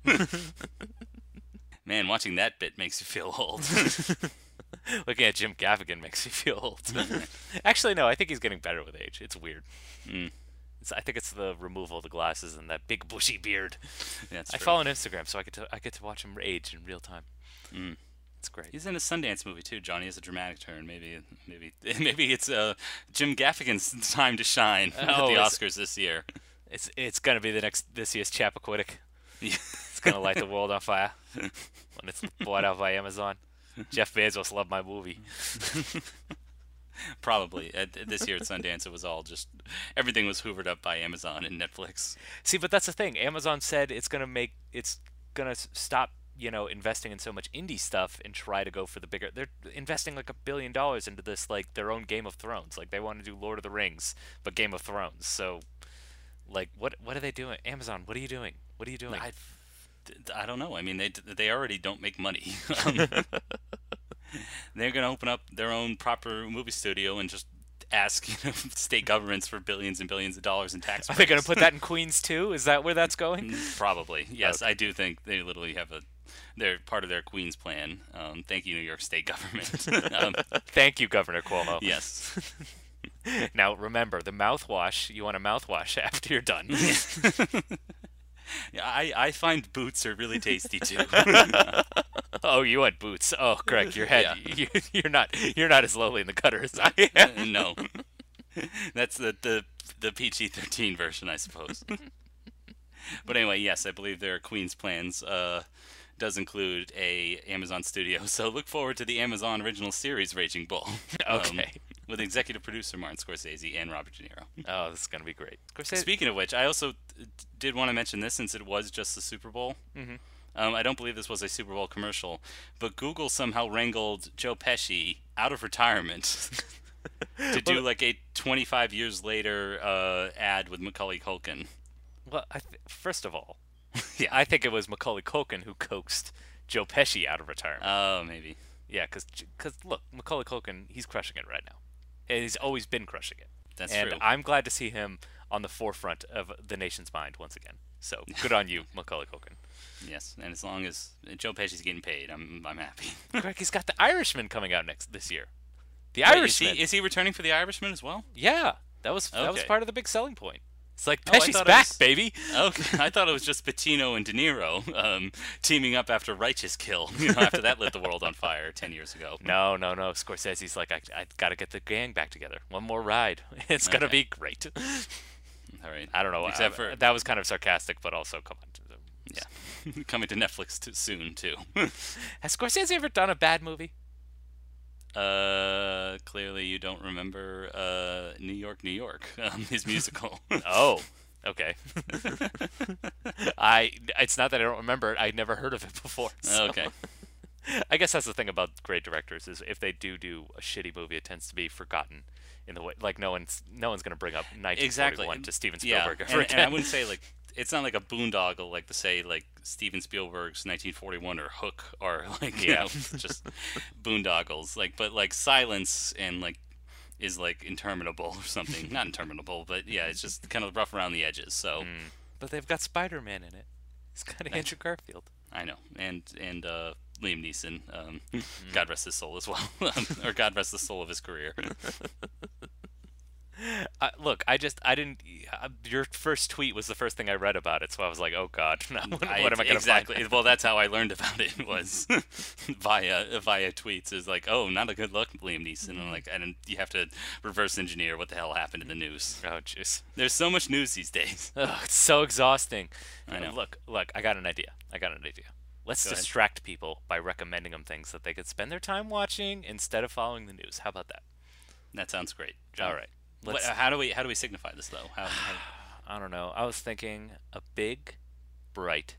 A: Man, watching that bit makes you feel old.
B: Looking at Jim Gaffigan makes me feel old. Actually, no, I think he's getting better with age. It's weird.
A: Mm.
B: It's, I think it's the removal of the glasses and that big bushy beard.
A: That's
B: I
A: true.
B: follow on Instagram, so I get to I get to watch him age in real time.
A: Mm.
B: It's great.
A: He's in a Sundance movie too. Johnny has a dramatic turn. Maybe, maybe, maybe it's uh, Jim Gaffigan's time to shine at
B: Oh,
A: the Oscars this year.
B: It's it's gonna be the next this year's Chappaquiddick.
A: Yeah.
B: It's gonna light the world on fire when it's bought out by Amazon. Jeff Bezos loved my movie.
A: Probably at, at this year at Sundance, it was all just everything was hoovered up by Amazon and Netflix.
B: See, but that's the thing. Amazon said it's gonna make it's gonna stop you know investing in so much indie stuff and try to go for the bigger. They're investing like a billion dollars into this like their own Game of Thrones. Like they want to do Lord of the Rings, but Game of Thrones. So, like, what what are they doing? Amazon, what are you doing? What are you doing?
A: I, I don't know. I mean, they they already don't make money. Um, they're going to open up their own proper movie studio and just ask you know, state governments for billions and billions of dollars in tax.
B: Are they gonna put that in Queens too? Is that where that's going?
A: Probably, yes. I do think they literally have a. They're part of their Queen's plan. Um, thank you, New York State government. um,
B: Thank you, Governor Cuomo.
A: yes.
B: Now remember the mouthwash. You want a mouthwash after you're done.
A: Yeah, I, I find boots are really tasty too.
B: oh, you want boots? Oh, Greg, your head.
A: Yeah.
B: You, you're not. You're not as lowly in the gutter as I am.
A: no, that's the the the PG thirteen version, I suppose. but anyway, yes, I believe their Queen's plans uh, does include a Amazon studio. So look forward to the Amazon original series Raging Bull. um,
B: Okay.
A: With executive producer Martin Scorsese and Robert De Niro.
B: Oh, this is gonna be great. Scorsese-
A: Speaking of which, I also did want to mention this since it was just the Super Bowl.
B: Mhm.
A: Um, I don't believe this was a Super Bowl commercial, but Google somehow wrangled Joe Pesci out of retirement to do like a 25 years later uh, ad with Macaulay Culkin.
B: Well, I th- first of all, yeah, I think it was Macaulay Culkin who coaxed Joe Pesci out of retirement.
A: Oh, maybe.
B: yeah, because because look, Macaulay Culkin, he's crushing it right now, and he's always been crushing it.
A: That's
B: and
A: true.
B: I'm glad to see him on the forefront of the nation's mind once again. So good on you, Macaulay Culkin.
A: Yes, and as long as Joe Pesci's getting paid, I'm I'm happy.
B: Greg, he's got the Irishman coming out next this year. The
A: Wait, is
B: Irishman.
A: he is he returning for the Irishman as well?
B: Yeah, that was that was part of the big selling point. It's like
A: Oh,
B: Pesci's
A: it
B: back,
A: was-
B: baby.
A: Okay, I thought it was just Pacino and De Niro um, teaming up after Righteous Kill. You know, after that lit the world on fire ten years ago.
B: No, no, no. Scorsese's like, I, I got to get the gang back together. One more ride. It's gonna be great.
A: All right.
B: I don't know.
A: Except
B: I-
A: for
B: that was kind of sarcastic, but also come on.
A: yeah, coming to Netflix too soon too.
B: Has Scorsese ever done a bad movie?
A: Uh, clearly you don't remember uh, New York, New York, um, his musical.
B: Oh, okay. I. It's not that I don't remember it. I'd never heard of it before. so-
A: okay.
B: I guess that's the thing about great directors is if they do do a shitty movie, it tends to be forgotten in the way like no one's no one's gonna bring up 1941
A: Exactly.
B: to Steven Spielberg
A: and,
B: ever
A: and I wouldn't say like it's not like a boondoggle like to say like Steven Spielberg's 1941 or Hook or like you
B: Yeah.
A: know just boondoggles like but like Silence and like is like interminable or something not interminable but yeah it's just kind of rough around the edges so
B: Mm. But they've got Spider Man in it. He's got Andrew Garfield.
A: I know and and uh, Liam Neeson um,
B: Mm.
A: God rest his soul as well or God rest the soul of his career
B: I, look, I just I didn't. Uh, your first tweet was the first thing I read about it, so I was like, oh god, what, what
A: I-
B: am I gonna
A: exactly
B: find?
A: well that's how I learned about it was via via tweets is like oh not a good look Liam Neeson and I'm like and you have to reverse engineer what the hell happened in the news
B: Oh jeez.
A: there's so much news these days
B: Ugh, it's so exhausting.
A: I know.
B: Look, look, I got an idea. I got an idea. Let's
A: Go ahead.
B: distract people by recommending them things that they could spend their time watching instead of following the news. How about that?
A: that sounds great John.
B: All right.
A: What-
B: Let's, uh,
A: how do we how do we signify this though how, how
B: I don't know. I was thinking a big, bright,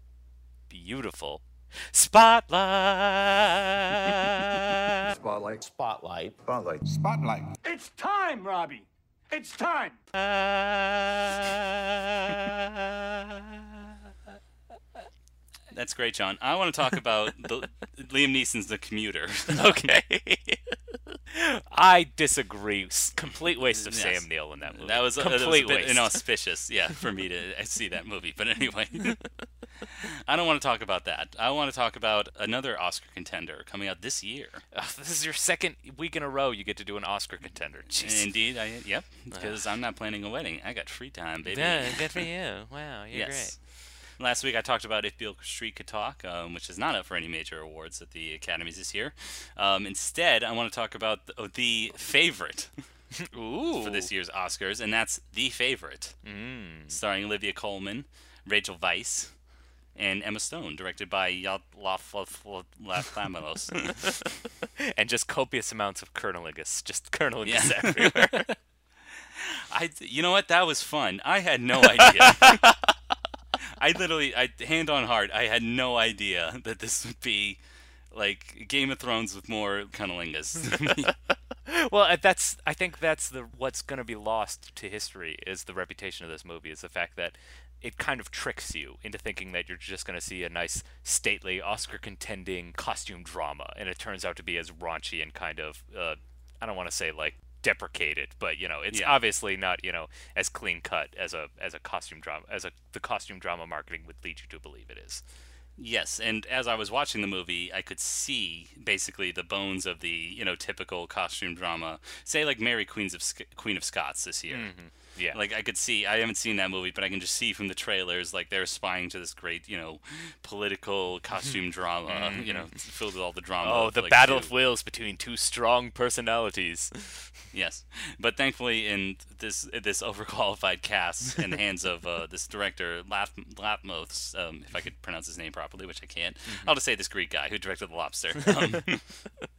B: beautiful Spotlight.
G: Spotlight.
H: Spotlight.
G: Spotlight.
F: Spotlight.
C: It's time, Robbie. It's time.
A: That's great, John. I want to talk about the, Liam Neeson's The Commuter.
B: okay. I disagree. Complete waste of
A: Yes.
B: Sam Neill in that movie.
A: That was, that was
B: complete
A: a bit
B: waste.
A: inauspicious, yeah, for me to uh, see that movie. But anyway, I don't want to talk about that. I want to talk about another Oscar contender coming out this year.
B: This is your second week in a row you get to do an Oscar contender. Jeez.
A: Indeed, I yep, because I'm not planning a wedding. I got free time, baby.
B: Yeah, good for you. Wow, you're
A: yes. Last week I talked about If Beale Street Could Talk, um, which is not up for any major awards at the Academies this year. Um, instead, I want to talk about the, the favorite.
B: Ooh.
A: for this year's Oscars, and that's The Favorite,
B: Mm.
A: starring Olivia Colman, Rachel Weisz, and Emma Stone, directed by Yad Laflamos.
B: and just copious amounts of Coloneligus. Just Coloneligus
A: Yeah.
B: everywhere.
A: I, you know what? That was fun. I had no idea. I literally, I hand on heart, I had no idea that this would be like Game of Thrones with more cunnilingus.
B: well, uh, that's I think that's the what's going to be lost to history is the reputation of this movie is the fact that it kind of tricks you into thinking that you're just going to see a nice stately Oscar contending costume drama and it turns out to be as raunchy and kind of uh, I don't want to say like deprecated but you know it's
A: Yeah.
B: obviously not you know as clean cut as a as a costume drama as a the costume drama marketing would lead you to believe it is
A: yes, and as I was watching the movie, I could see basically the bones of the you know typical costume drama. Say like Mary Queens of Sc- Queen of Scots this year.
B: yeah
A: Like I could see, I haven't seen that movie, but I can just see from the trailers, like they're aspying to this great, you know, political costume drama, you know, filled with all the drama.
B: oh
A: of,
B: the
A: like,
B: battle
A: two-
B: of wills between two strong personalities
A: Yes, but thankfully, in this this overqualified cast in the hands of uh, this director Lap Lapmoths, um, if I could pronounce his name properly, which I can't, I'll just say this Greek guy who directed The Lobster. Um,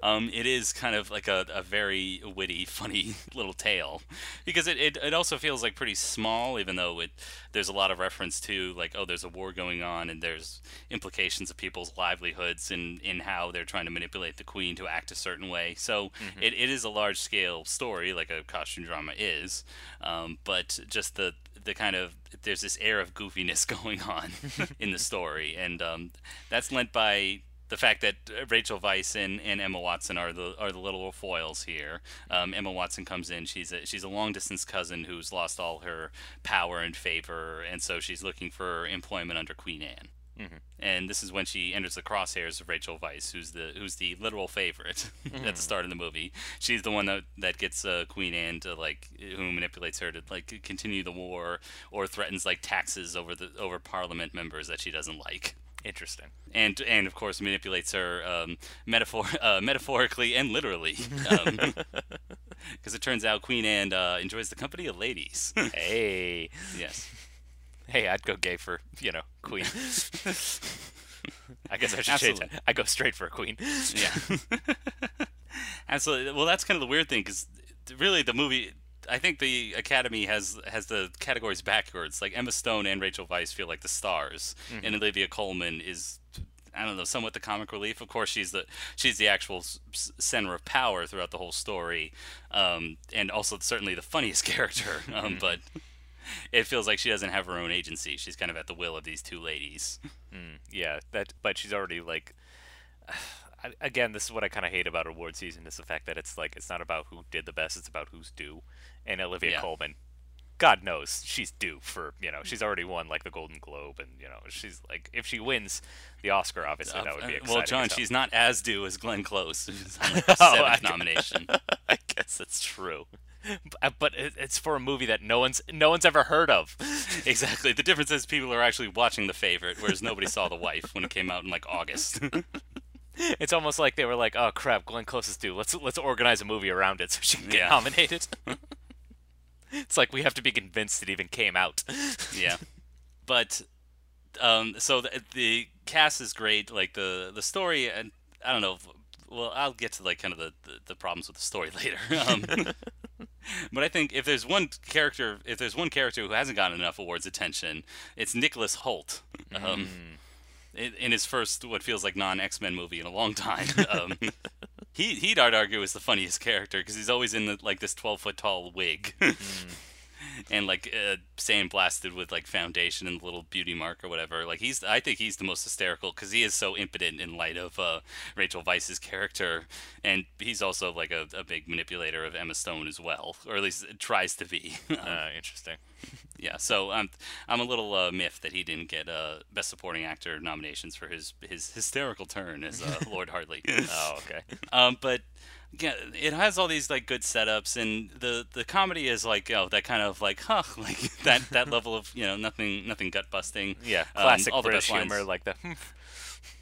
A: um, it is kind of like a, a very witty, funny little tale because it, it, it also feels like pretty small, even though it there's a lot of reference to like oh there's a war going on and there's implications of people's livelihoods and in how they're trying to manipulate the queen to act a certain way. So it, it is a large scale story like a costume drama is, um, but just the the kind of there's this air of goofiness going on in the story, and um, that's lent by the fact that Rachel Weisz and, and Emma Watson are the are the little foils here. Um, Emma Watson comes in. She's a she's a long distance cousin who's lost all her power and favor, and so she's looking for employment under Queen Anne. And this is when she enters the crosshairs of Rachel Weisz, who's the who's the literal favorite at the start of the movie. She's the one that that gets uh, Queen Anne to like who manipulates her to like continue the war or threatens like taxes over the over Parliament members that she doesn't like.
B: Interesting.
A: And and of course manipulates her um, metaphor uh, metaphorically and literally, because it turns out Queen Anne uh, enjoys the company of ladies.
B: hey.
A: Yes,
B: Hey, I'd go gay for, you know, queen. I guess I should change
A: Absolutely.
B: that. I go straight for a queen.
A: yeah, absolutely. Well, that's kind of the weird thing because really the movie. I think the Academy has has the categories backwards. Like Emma Stone and Rachel Weisz feel like the stars, and Olivia Colman is I don't know, somewhat the comic relief. Of course, she's the she's the actual center of power throughout the whole story, um, and also certainly the funniest character. Um, But it feels like she doesn't have her own agency. She's kind of at the will of these two ladies.
B: Yeah, that. But she's already like. I- Again, this is what I kind of hate about award season is the fact that it's like it's not about who did the best; it's about who's due. And Olivia
A: Yeah.
B: Colman, God knows she's due for you know she's already won like the Golden Globe, and you know she's like if she wins the Oscar, obviously that would be
A: Uh,
B: exciting.
A: well, John, she's not as due as Glenn Close, who's on like
B: Oh,
A: the seventh
B: I-
A: nomination.
B: I guess that's true. But, but it's for a movie that no one's no one's ever heard of.
A: exactly. The difference is people are actually watching The Favorite, whereas nobody saw The Wife when it came out in like August.
B: It's almost like they were like, "Oh crap, Glenn Close is due. Let's let's organize a movie around it so she can get
A: Yeah.
B: nominated." it's like we have to be convinced it even came out.
A: yeah, but um, so the, the cast is great. Like the the story, and I don't know. Well, I'll get to like kind of the, the, the problems with the story later. Um, but I think if there's one character, if there's one character who hasn't gotten enough awards attention, it's Nicholas Hoult. Um, in, in his first what feels like non X Men movie in a long time. Um, he he'd I'd argue is the funniest character because he's always in the, like this twelve foot tall wig. And like uh, sandblasted with like foundation and little beauty mark or whatever. Like he's, I think he's the most hysterical because he is so impotent in light of uh, Rachel Weisz's character, and he's also like a, a big manipulator of Emma Stone as well, or at least tries to be.
B: Uh, interesting.
A: Yeah, so I'm I'm a little uh, miffed that he didn't get uh, best supporting actor nominations for his his hysterical turn as uh, Lord Hartley.
B: Oh, okay.
A: um, but yeah, it has all these like good setups, and the the comedy is like oh that kind of like huh like that that level of you know nothing nothing gut busting.
B: Yeah,
A: Um,
B: classic
A: the
B: British humor, like the.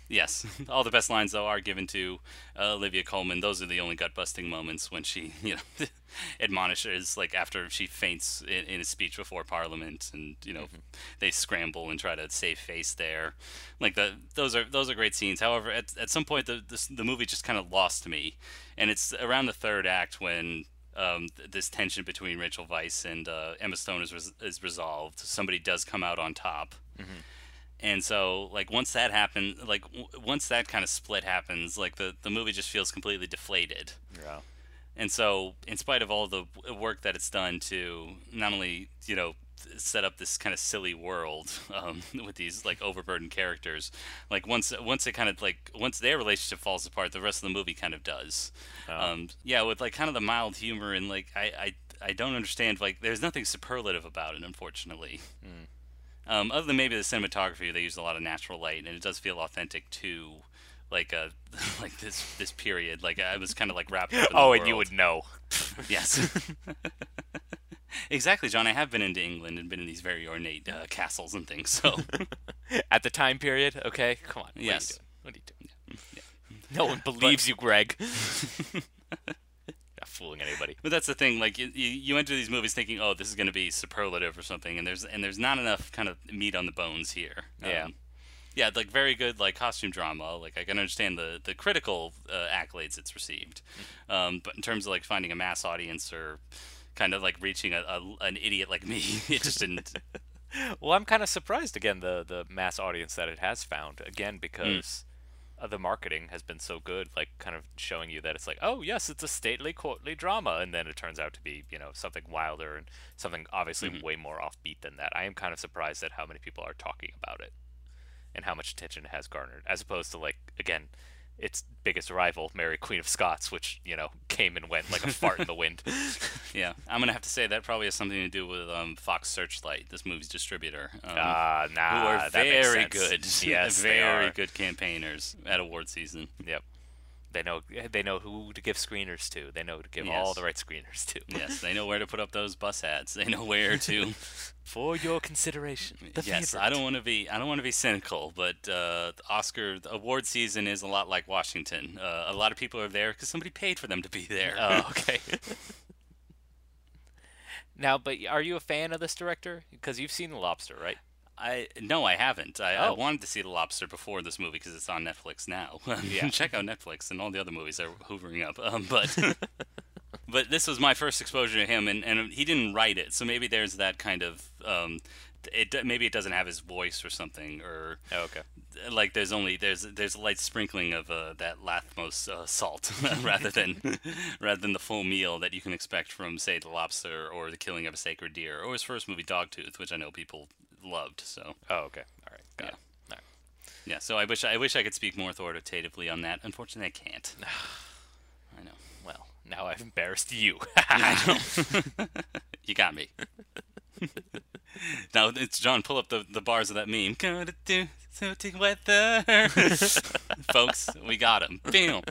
A: Yes, all the best lines though are given to uh, Olivia Colman. Those are the only gut busting moments when she, you know, admonishes like after she faints in, in a speech before Parliament, and you know they scramble and try to save face there. Like the those are those are great scenes. However, at at some point the the, the movie just kind of lost me, and it's around the third act when. Um, this tension between Rachel Weisz and uh, Emma Stone is, res- is resolved. Somebody does come out on top, and so like once that happens like w- once that kind of split happens like the the movie just feels completely deflated.
B: Yeah.
A: and so in spite of all the work that it's done to not only you know set up this kind of silly world um, with these like overburdened characters like once once it kind of like once their relationship falls apart the rest of the movie kind of does. Um, yeah with like kind of the mild humor and like I, I I don't understand like there's nothing superlative about it unfortunately um, other than maybe the cinematography, they use a lot of natural light, and it does feel authentic to like uh like this this period. Like I was kind of like wrapped up. In
B: Oh, and you would know.
A: yes. exactly, John. I have been into England and been in these very ornate uh, castles and things. So
B: At the time period, okay? Come on.
A: Yes.
B: Are you doing? What are you doing? No one believes you, Greg. Fooling anybody.
A: But that's the thing. Like you, you, enter these movies thinking, "Oh, this is going to be superlative or something," and there's and there's not enough kind of meat on the bones here.
B: Yeah.
A: Um, yeah, like very good like costume drama. Like I can understand the the critical uh, accolades it's received, um, but in terms of like finding a mass audience or kind of like reaching a, a an idiot like me, it just didn't.
B: Well, I'm kind of surprised again the the mass audience that it has found again because uh, the marketing has been so good, like kind of showing you that it's like, oh yes, it's a stately courtly drama, and then it turns out to be you know something wilder and something obviously way more offbeat than that. I am kind of surprised at how many people are talking about it and how much attention it has garnered, as opposed to like again. Its biggest rival, Mary Queen of Scots, which you know came and went like a fart in the wind.
A: Yeah, I'm gonna have to say that probably has something to do with um, Fox Searchlight, this movie's distributor. Um,
B: Ah, nah,
A: who are very good.
B: Yes,
A: very good campaigners at award season.
B: Yep. They know they know who to give screeners to. They know to give all the right screeners to.
A: Yes, they know where to put up those bus ads. They know where to.
B: For your consideration. The
A: yes, I don't want to be. I don't want to be cynical, but uh, the Oscar the award season is a lot like Washington. Uh, a lot of people are there because somebody paid for them to be there.
B: Oh, okay. now, but are you a fan of this director? Because you've seen The Lobster, right?
A: I no, I haven't. I, I
B: Oh.
A: wanted to see The Lobster before this movie because it's on Netflix now.
B: Yeah.
A: check out Netflix and all the other movies are hoovering up. Um, but but this was my first exposure to him, and, and he didn't write it, so maybe there's that kind of um, it maybe it doesn't have his voice or something, or
B: Oh, okay.
A: like there's only there's there's a light sprinkling of uh, that Lathmos uh, salt rather than rather than the full meal that you can expect from say the lobster or the killing of a sacred deer or his first movie Dogtooth, which I know people loved. So
B: Oh, okay. All right. Got
A: Yeah.
B: it. All right.
A: yeah, so I wish I wish I could speak more authoritatively on that. Unfortunately, I can't. I know.
B: Well, now I've embarrassed you. I know.
A: You got me. now it's John. Pull up the, the bars of that meme. Gonna do something weather, folks. We got him. Bam.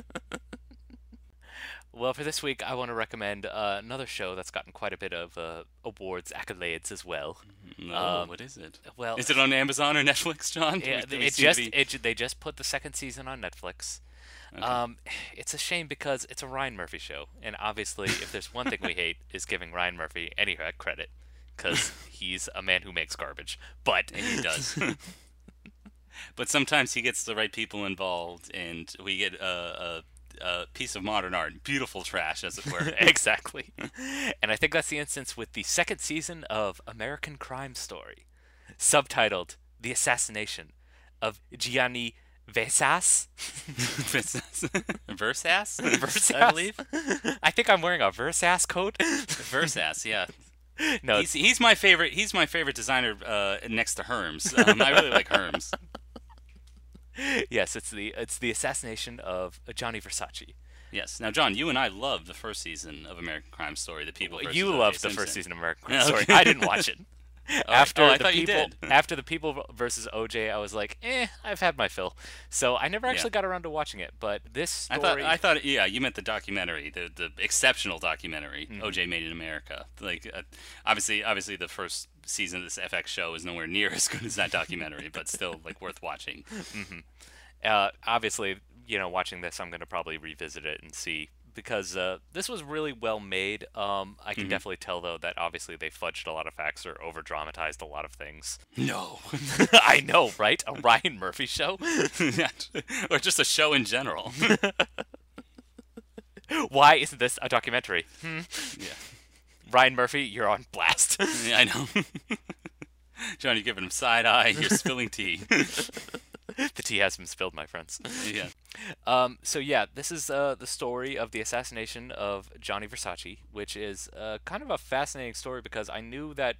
B: Well, for this week, I want to recommend uh, another show that's gotten quite a bit of uh, awards accolades as well.
A: No,
B: Um,
A: what is it?
B: Well,
A: Is it on Amazon or Netflix, John?
B: Yeah,
A: we-
B: it just it, they just put the second season on Netflix. Um, it's a shame because it's a Ryan Murphy show, and obviously, if there's one thing we hate is giving Ryan Murphy any uh, credit, because he's a man who makes garbage. But
A: And he does. but sometimes he gets the right people involved, and we get a, a, a piece of modern art, beautiful trash, as it were.
B: exactly, and I think that's the instance with the second season of American Crime Story, subtitled "The Assassination." of Gianni Versas.
A: Versas,
B: Versas,
A: I believe.
B: I think I'm wearing a Versas coat.
A: Versas, yeah.
B: no,
A: He's, he's my favorite. He's my favorite designer uh, next to Herms. Um, I really like Herms.
B: yes, it's the it's the assassination of uh, Johnny Versace.
A: Yes. Now, John, you and I loved the first season of American Crime Story. The people.
B: you loved the first season of American Crime. Story. I didn't watch it.
A: Right.
B: After
A: Oh, I
B: the
A: thought you
B: people,
A: did.
B: after the people versus OJ, I was like, eh, I've had my fill. So I never actually
A: Yeah.
B: got around to watching it. But this
A: I
B: story,
A: thought. I thought. Yeah, you meant the documentary, the the exceptional documentary,
B: Mm-hmm.
A: O.J. Made in America. Like, uh, obviously, obviously, the first season of this FX show is nowhere near as good as that documentary, but still, like, worth watching.
B: uh, obviously, you know, watching this, I'm going to probably revisit it and see because uh, this was really well made. Um, I can
A: Mm-hmm.
B: definitely tell though that obviously they fudged a lot of facts or over dramatized a lot of things.
A: No.
B: I know, right? A Ryan Murphy show.
A: or just a show in general.
B: Why isn't this a documentary?
A: yeah.
B: Ryan Murphy, you're on blast.
A: Yeah, I know. John, you're giving him side eye. You're spilling tea.
B: the tea has been spilled, my friends.
A: yeah.
B: Um, so yeah, this is uh, the story of the assassination of Johnny Versace, which is uh, kind of a fascinating story because I knew that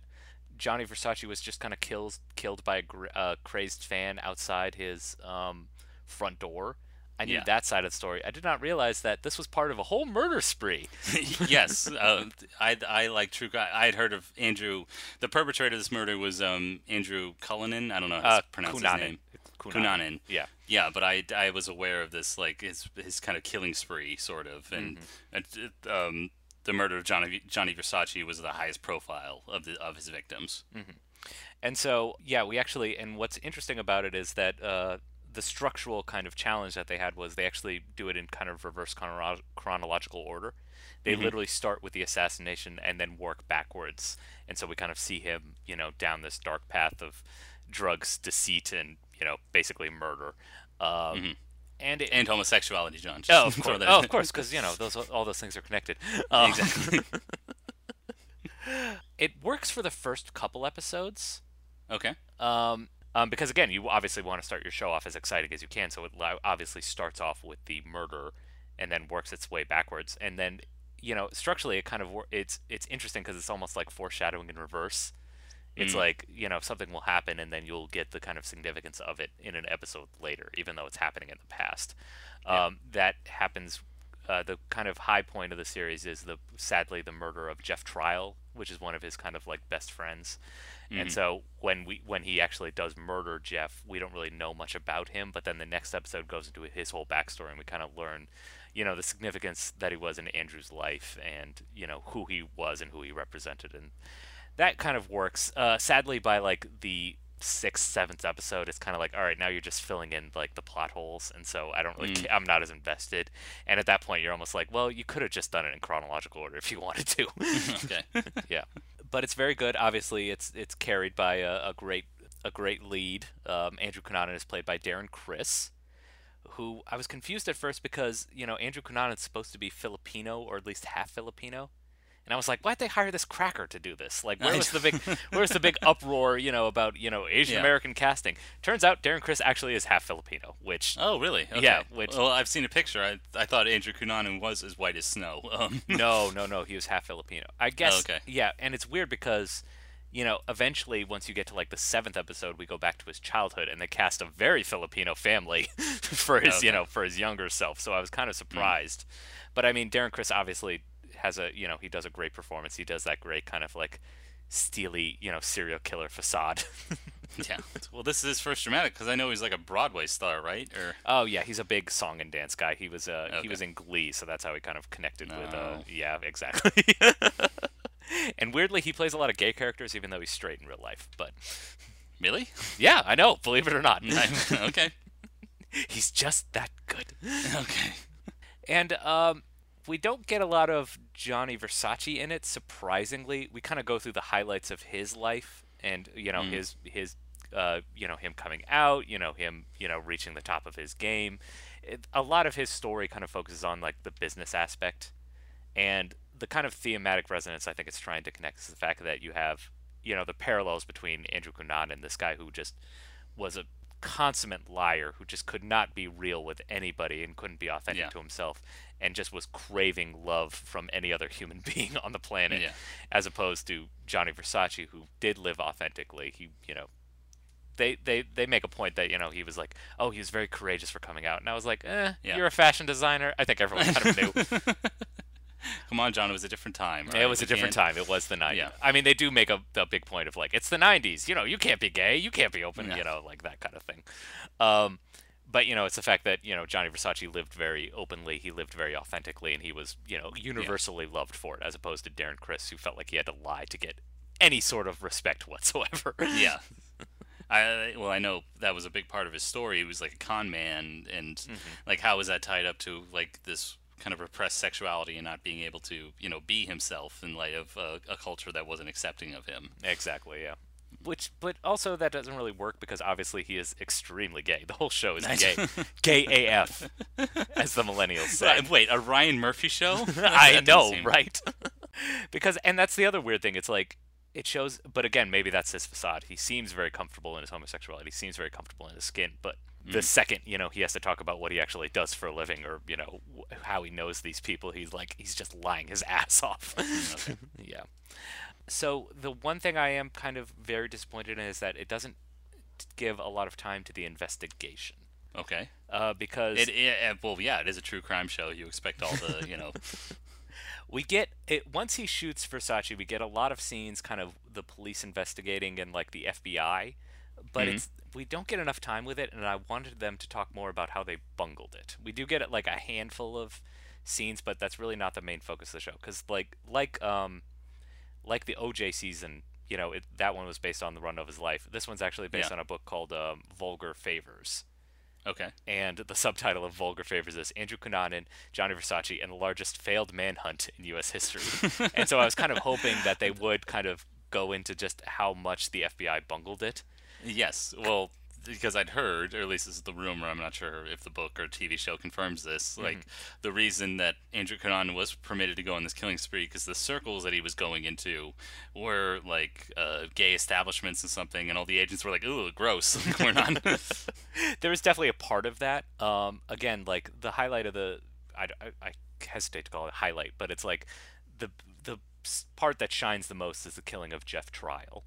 B: Johnny Versace was just kind of killed killed by a gr- uh, crazed fan outside his um, front door. I knew
A: Yeah.
B: that side of the story. I did not realize that this was part of a whole murder spree.
A: yes, uh, I, I like true. I had heard of Andrew. The perpetrator of this murder was um, Andrew Cullinan. I don't know how
B: Uh,
A: to pronounce
B: Cunanan.
A: his name.
B: Cunanan. Yeah.
A: Yeah, but I, I was aware of this like his his kind of killing spree sort of, and
B: Mm-hmm.
A: it, um, the murder of Johnny Johnny Versace was the highest profile of the of his victims.
B: And so, yeah, we actually, and what's interesting about it is that uh, the structural kind of challenge that they had was they actually do it in kind of reverse chronolo- chronological order. They literally start with the assassination and then work backwards. And so we kind of see him, you know, down this dark path of drugs, deceit, and, you know, basically murder. Um, And, it,
A: And homosexuality, John.
B: Oh, of course, oh, of course, because you know those all those things are connected. Um,
A: Exactly.
B: it works for the first couple episodes.
A: okay.
B: Um, um, because again, you obviously want to start your show off as exciting as you can, so it obviously starts off with the murder, and then works its way backwards, and then you know structurally it kind of wor- it's it's interesting because it's almost like foreshadowing in reverse. It's like you know something will happen, and then you'll get the kind of significance of it in an episode later, even though it's happening in the past. Um, that happens. Uh, the kind of high point of the series is the sadly the murder of Jeff Trail, which is one of his kind of like best friends. And so when we when he actually does murder Jeff, we don't really know much about him. But then the next episode goes into his whole backstory, and we kind of learn, you know, the significance that he was in Andrew's life, and you know who he was and who he represented, and that kind of works. Uh, sadly, by like the sixth, seventh episode, it's kind of like, all right, now you're just filling in like the plot holes, and so I don't really, ca- I'm not as invested. And at that point, you're almost like, well, you could have just done it in chronological order if you wanted to.
A: Okay.
B: yeah, but it's very good. Obviously, it's it's carried by a, a great a great lead. Um, Andrew Cunanan is played by Darren Criss, who I was confused at first because you know Andrew Cunanan is supposed to be Filipino or at least half Filipino. And I was like, why'd they hire this cracker to do this? Like, where was the big, where was the big uproar, you know, about you know Asian
A: Yeah.
B: American casting? Turns out Darren Criss actually is half Filipino, which
A: Oh, really? Okay.
B: Yeah, which-
A: well, I've seen a picture. I I thought Andrew Cunanan was as white as snow. Um,
B: no, no, no. He was half Filipino. I guess.
A: okay.
B: Yeah, and it's weird because, you know, eventually once you get to like the seventh episode, we go back to his childhood, and they cast a very Filipino family for his, you know, for his younger self. So I was kind of surprised. But I mean, Darren Criss obviously has a, you know, he does a great performance. He does that great kind of like steely, you know, serial killer facade.
A: yeah. Well, this is his first dramatic because I know he's like a Broadway star, right? Or
B: Oh yeah, he's a big song and dance guy. He was uh he was in Glee, so that's how he kind of connected with uh
A: Oh.
B: yeah, exactly. and weirdly he plays a lot of gay characters even though he's straight in real life. But
A: really?
B: yeah, I know, believe it or not.
A: okay.
B: he's just that good.
A: Okay.
B: And um we don't get a lot of Johnny Versace in it surprisingly. We kind of go through the highlights of his life and you know his his uh, you know him coming out, you know him, you know reaching the top of his game. It, a lot of his story kind of focuses on like the business aspect, and the kind of thematic resonance I think it's trying to connect is the fact that you have you know the parallels between Andrew Cunanan and this guy who just was a consummate liar who just could not be real with anybody and couldn't be authentic
A: Yeah.
B: to himself and just was craving love from any other human being on the planet
A: Yeah.
B: as opposed to Johnny Versace who did live authentically he you know they, they they make a point that you know he was like oh he was very courageous for coming out and I was like eh
A: Yeah.
B: you're a fashion designer I think everyone kind of knew
A: Come on, John. It was a different time.
B: it was
A: We
B: a different
A: can't-
B: time it was the 90s
A: Yeah.
B: I mean they do make a, a big point of like it's the 90s you know you can't be gay you can't be open
A: Yeah.
B: you know like that kind of thing um but you know it's the fact that you know Johnny Versace lived very openly he lived very authentically and he was you know universally loved for it as opposed to Darren Criss who felt like he had to lie to get any sort of respect whatsoever
A: Yeah. I well, I know that was a big part of his story. He was like a con man, and
B: Mm-hmm.
A: like how was that tied up to like this kind of repressed sexuality and not being able to you know be himself in light of uh, a culture that wasn't accepting of him.
B: Exactly, yeah. Which, but also that doesn't really work because obviously he is extremely gay. The whole show is gay, gay AF, as the millennials say.
A: Wait, a Ryan Murphy show?
B: I know,
A: seem-
B: right? because, and that's the other weird thing. It's like it shows, but again, maybe that's his facade. He seems very comfortable in his homosexuality. He seems very comfortable in his skin, but. The mm. second, you know, he has to talk about what he actually does for a living, or you know, how he knows these people, he's like, he's just lying his ass off. yeah. So the one thing I am kind of very disappointed in is that it doesn't give a lot of time to the investigation.
A: Okay.
B: Uh, because
A: It, it, well, yeah, it is a true crime show. You expect all the, you know,
B: we get it once he shoots Versace, we get a lot of scenes, kind of the police investigating and like the FBI, but
A: Mhm.
B: it's we don't get enough time with it, and I wanted them to talk more about how they bungled it. We do get like a handful of scenes, but that's really not the main focus of the show. Because like like um like the OJ season, you know, it, that one was based on the run of his life. This one's actually based
A: Yeah.
B: on a book called um, Vulgar Favors.
A: okay.
B: And the subtitle of Vulgar Favors is Andrew Cunanan, Johnny Versace, and the largest failed manhunt in U.S. history. and so I was kind of hoping that they would kind of go into just how much the FBI bungled it.
A: Yes, well, because I'd heard, or at least this is the rumor. I'm not sure if the book or TV show confirms this. Like the reason that Andrew Cunanan was permitted to go on this killing spree because the circles that he was going into were like uh, gay establishments and something, and all the agents were like, "Ooh, gross! We're not."
B: there was definitely a part of that. Um, again, like the highlight of the, I, I, I hesitate to call it highlight, but it's like the the part that shines the most is the killing of Jeff Trail,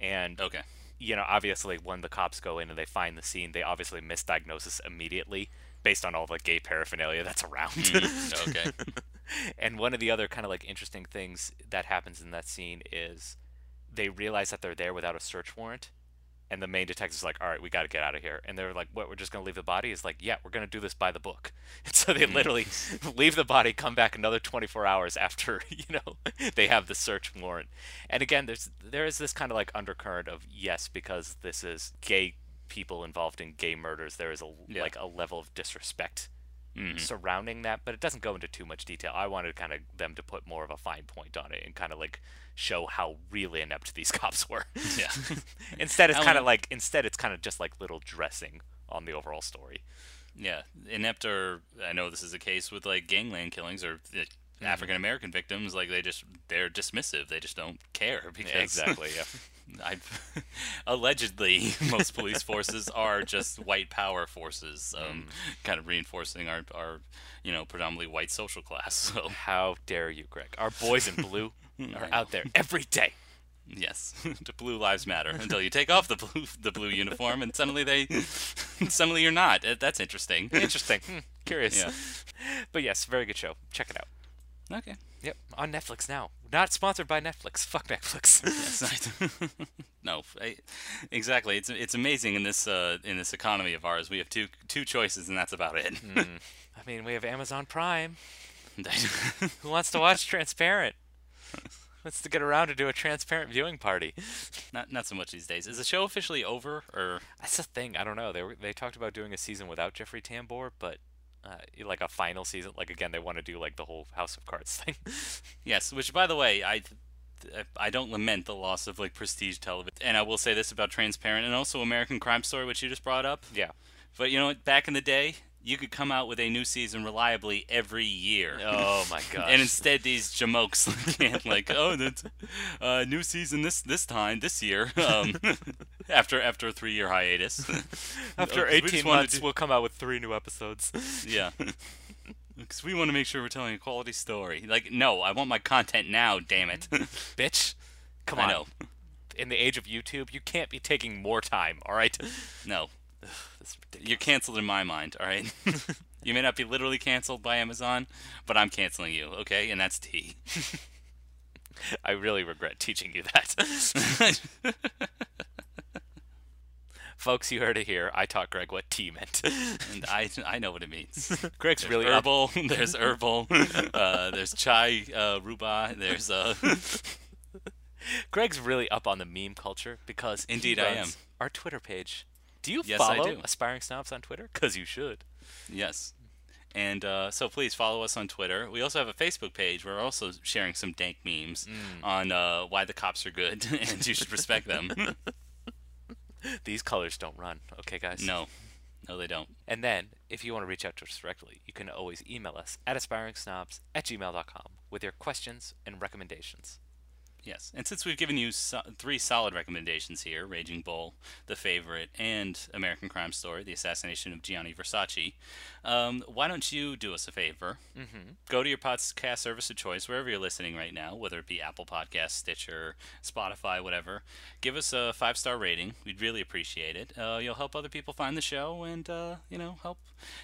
B: and
A: okay.
B: You know, obviously when the cops go in and they find the scene, they obviously misdiagnose immediately based on all the gay paraphernalia that's around.
A: Mhm, okay.
B: and one of the other kind of like interesting things that happens in that scene is they realize that they're there without a search warrant. And the main detective's like, all right, we got to get out of here. And they're like, what, we're just going to leave the body? Is like, yeah, we're going to do this by the book. And so they literally leave the body, come back another 24 hours after, you know, they have the search warrant. And again, there's there is this kind of like undercurrent of, yes, because this is gay people involved in gay murders, there is a
A: Yeah.
B: like a level of disrespect
A: Mhm.
B: surrounding that, but it doesn't go into too much detail. I wanted kind of them to put more of a fine point on it and kind of like show how really inept these cops were.
A: Yeah.
B: instead, it's kind of like instead it's kind of just like little dressing on the overall story.
A: Yeah, inept or I know this is the case with like gangland killings or the
B: Mm-hmm.
A: African American victims. Like they just they're dismissive. They just don't care because
B: exactly. Yeah.
A: I allegedly most police forces are just white power forces,
B: Mm.
A: um, kind of reinforcing our our you know predominantly white social class. So
B: How dare you, Greg? Our boys in blue are out there every day.
A: yes, the blue lives matter until you take off the blue the blue uniform and suddenly they suddenly you're not. Uh, That's interesting.
B: Interesting. Hmm, curious.
A: Yeah.
B: But yes, very good show. Check it out.
A: Okay.
B: Yep, on Netflix now. Not sponsored by Netflix. Fuck Netflix.
A: Yes, I- no, I, exactly. It's it's amazing in this uh, in this economy of ours. We have two two choices, and that's about it.
B: I mean, we have Amazon Prime. Who wants to watch Transparent? To get around to do a transparent viewing party.
A: not not so much these days. Is the show officially over, or
B: That's the thing. I don't know. They were they talked about doing a season without Jeffrey Tambor, but uh, like a final season. Like again, they want to do like the whole House of Cards thing.
A: yes? Which, by the way, I. I don't lament the loss of like prestige television, and I will say this about Transparent and also American Crime Story, which you just brought up.
B: yeah.
A: But you know what? Back in the day, you could come out with a new season reliably every year.
B: Oh my gosh.
A: And instead, these jamokes can't like, oh, that's uh, new season this this time this year. Um, after after a three year hiatus.
B: After
A: Uh, 'cause we
B: 18
A: just wanted
B: months, we'll come out with three new episodes.
A: yeah. Because we want to make sure we're telling a quality story. Like, no, I want my content now. Damn it.
B: Bitch, come
A: I
B: on.
A: know.
B: In the age of YouTube, you can't be taking more time, all right?
A: No,
B: This is ridiculous.
A: You're canceled in my mind. All right. you may not be literally canceled by Amazon, but I'm canceling you. Okay, and that's T.
B: I really regret teaching you that. Folks, you heard it here. I taught Greg what tea meant.
A: and I I know what it means.
B: Greg's
A: There's
B: really up.
A: herbal. There's herbal. Uh, there's chai uh, ruba. There's uh.
B: Greg's really up on the meme culture because
A: Indeed I
B: runs Our Twitter page. Do you
A: Yes,
B: follow
A: do.
B: Aspiring Snobs on Twitter? Because you should.
A: Yes. And uh, so please follow us on Twitter. We also have a Facebook page where we're also sharing some dank memes
B: Mm.
A: on uh, why the cops are good and you should respect them.
B: These colors don't run, okay, guys?
A: no, no, they don't.
B: And then, if you want to reach out to us directly, you can always email us at aspiringsnobs at gmail.com with your questions and recommendations.
A: Yes. And since we've given you so- three solid recommendations here Raging Bull, The Favorite, and American Crime Story, The Assassination of Gianni Versace, um, why don't you do us a favor? Mm-hmm. Go to your podcast service of choice, wherever you're listening right now, whether it be Apple Podcasts, Stitcher, Spotify, whatever. Give us a five star rating. We'd really appreciate it. Uh, you'll help other people find the show and, uh, you know, help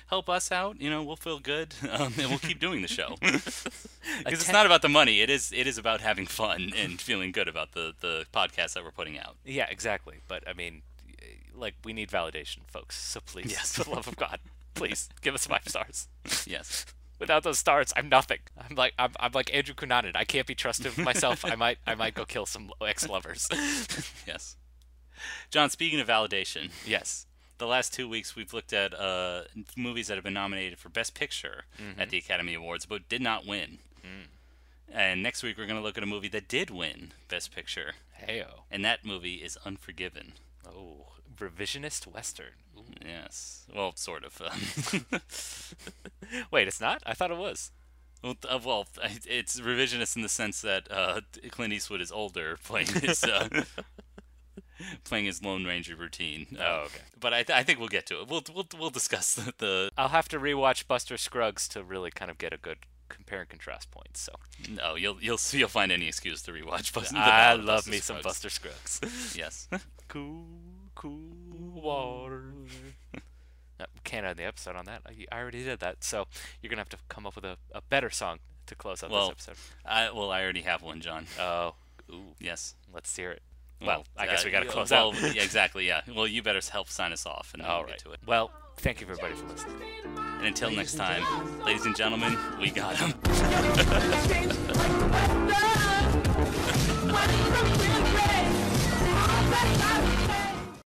A: help us out. You know, we'll feel good um, and we'll keep doing the show. Because it's not about the money. It is it is about having fun and feeling good about the the podcast that we're putting out.
B: Yeah, exactly. But, I mean, like, we need validation, folks. So please,
A: Yes.
B: for the love of God, please give us five stars.
A: Yes.
B: Without those stars, I'm nothing. I'm like I'm, I'm like Andrew Cunanan. I can't be trusted with myself. I might I might go kill some ex-lovers.
A: Yes. John, speaking of validation,
B: yes.
A: the last two weeks we've looked at uh, movies that have been nominated for Best Picture at the Academy Awards but did not win. And next week we're going to look at a movie that did win Best Picture,
B: Heyo.
A: and that movie is Unforgiven.
B: Oh, revisionist western. Ooh.
A: Yes. Well, sort of. um,
B: Wait, it's not? I thought it was.
A: Well, uh, well, it's revisionist in the sense that uh, Clint Eastwood is older, playing his uh, playing his Lone Ranger routine. Uh,
B: Oh, okay.
A: But I, th- I think we'll get to it. We'll we'll, we'll discuss the, the.
B: I'll have to rewatch Buster Scruggs to really kind of get a good compare and contrast points. So
A: No, you'll you'll you'll find any excuse to rewatch. Buster,
B: I love
A: Buster
B: me some Buster Scruggs.
A: Yes.
B: cool, cool water. no, can't end the episode on that. I, I already did that. So you're gonna have to come up with a, a better song to close out
A: Well,
B: this episode.
A: I well, I already have one, John.
B: Oh, ooh,
A: Yes.
B: let's hear it. Well, I guess
A: uh,
B: we gotta close
A: well,
B: out.
A: yeah, exactly. Yeah. Well, you better help sign us off, and then
B: All
A: we'll
B: right.
A: get to it.
B: Well, thank you everybody for listening.
A: And until next time, ladies and gentlemen, we got him.
G: What's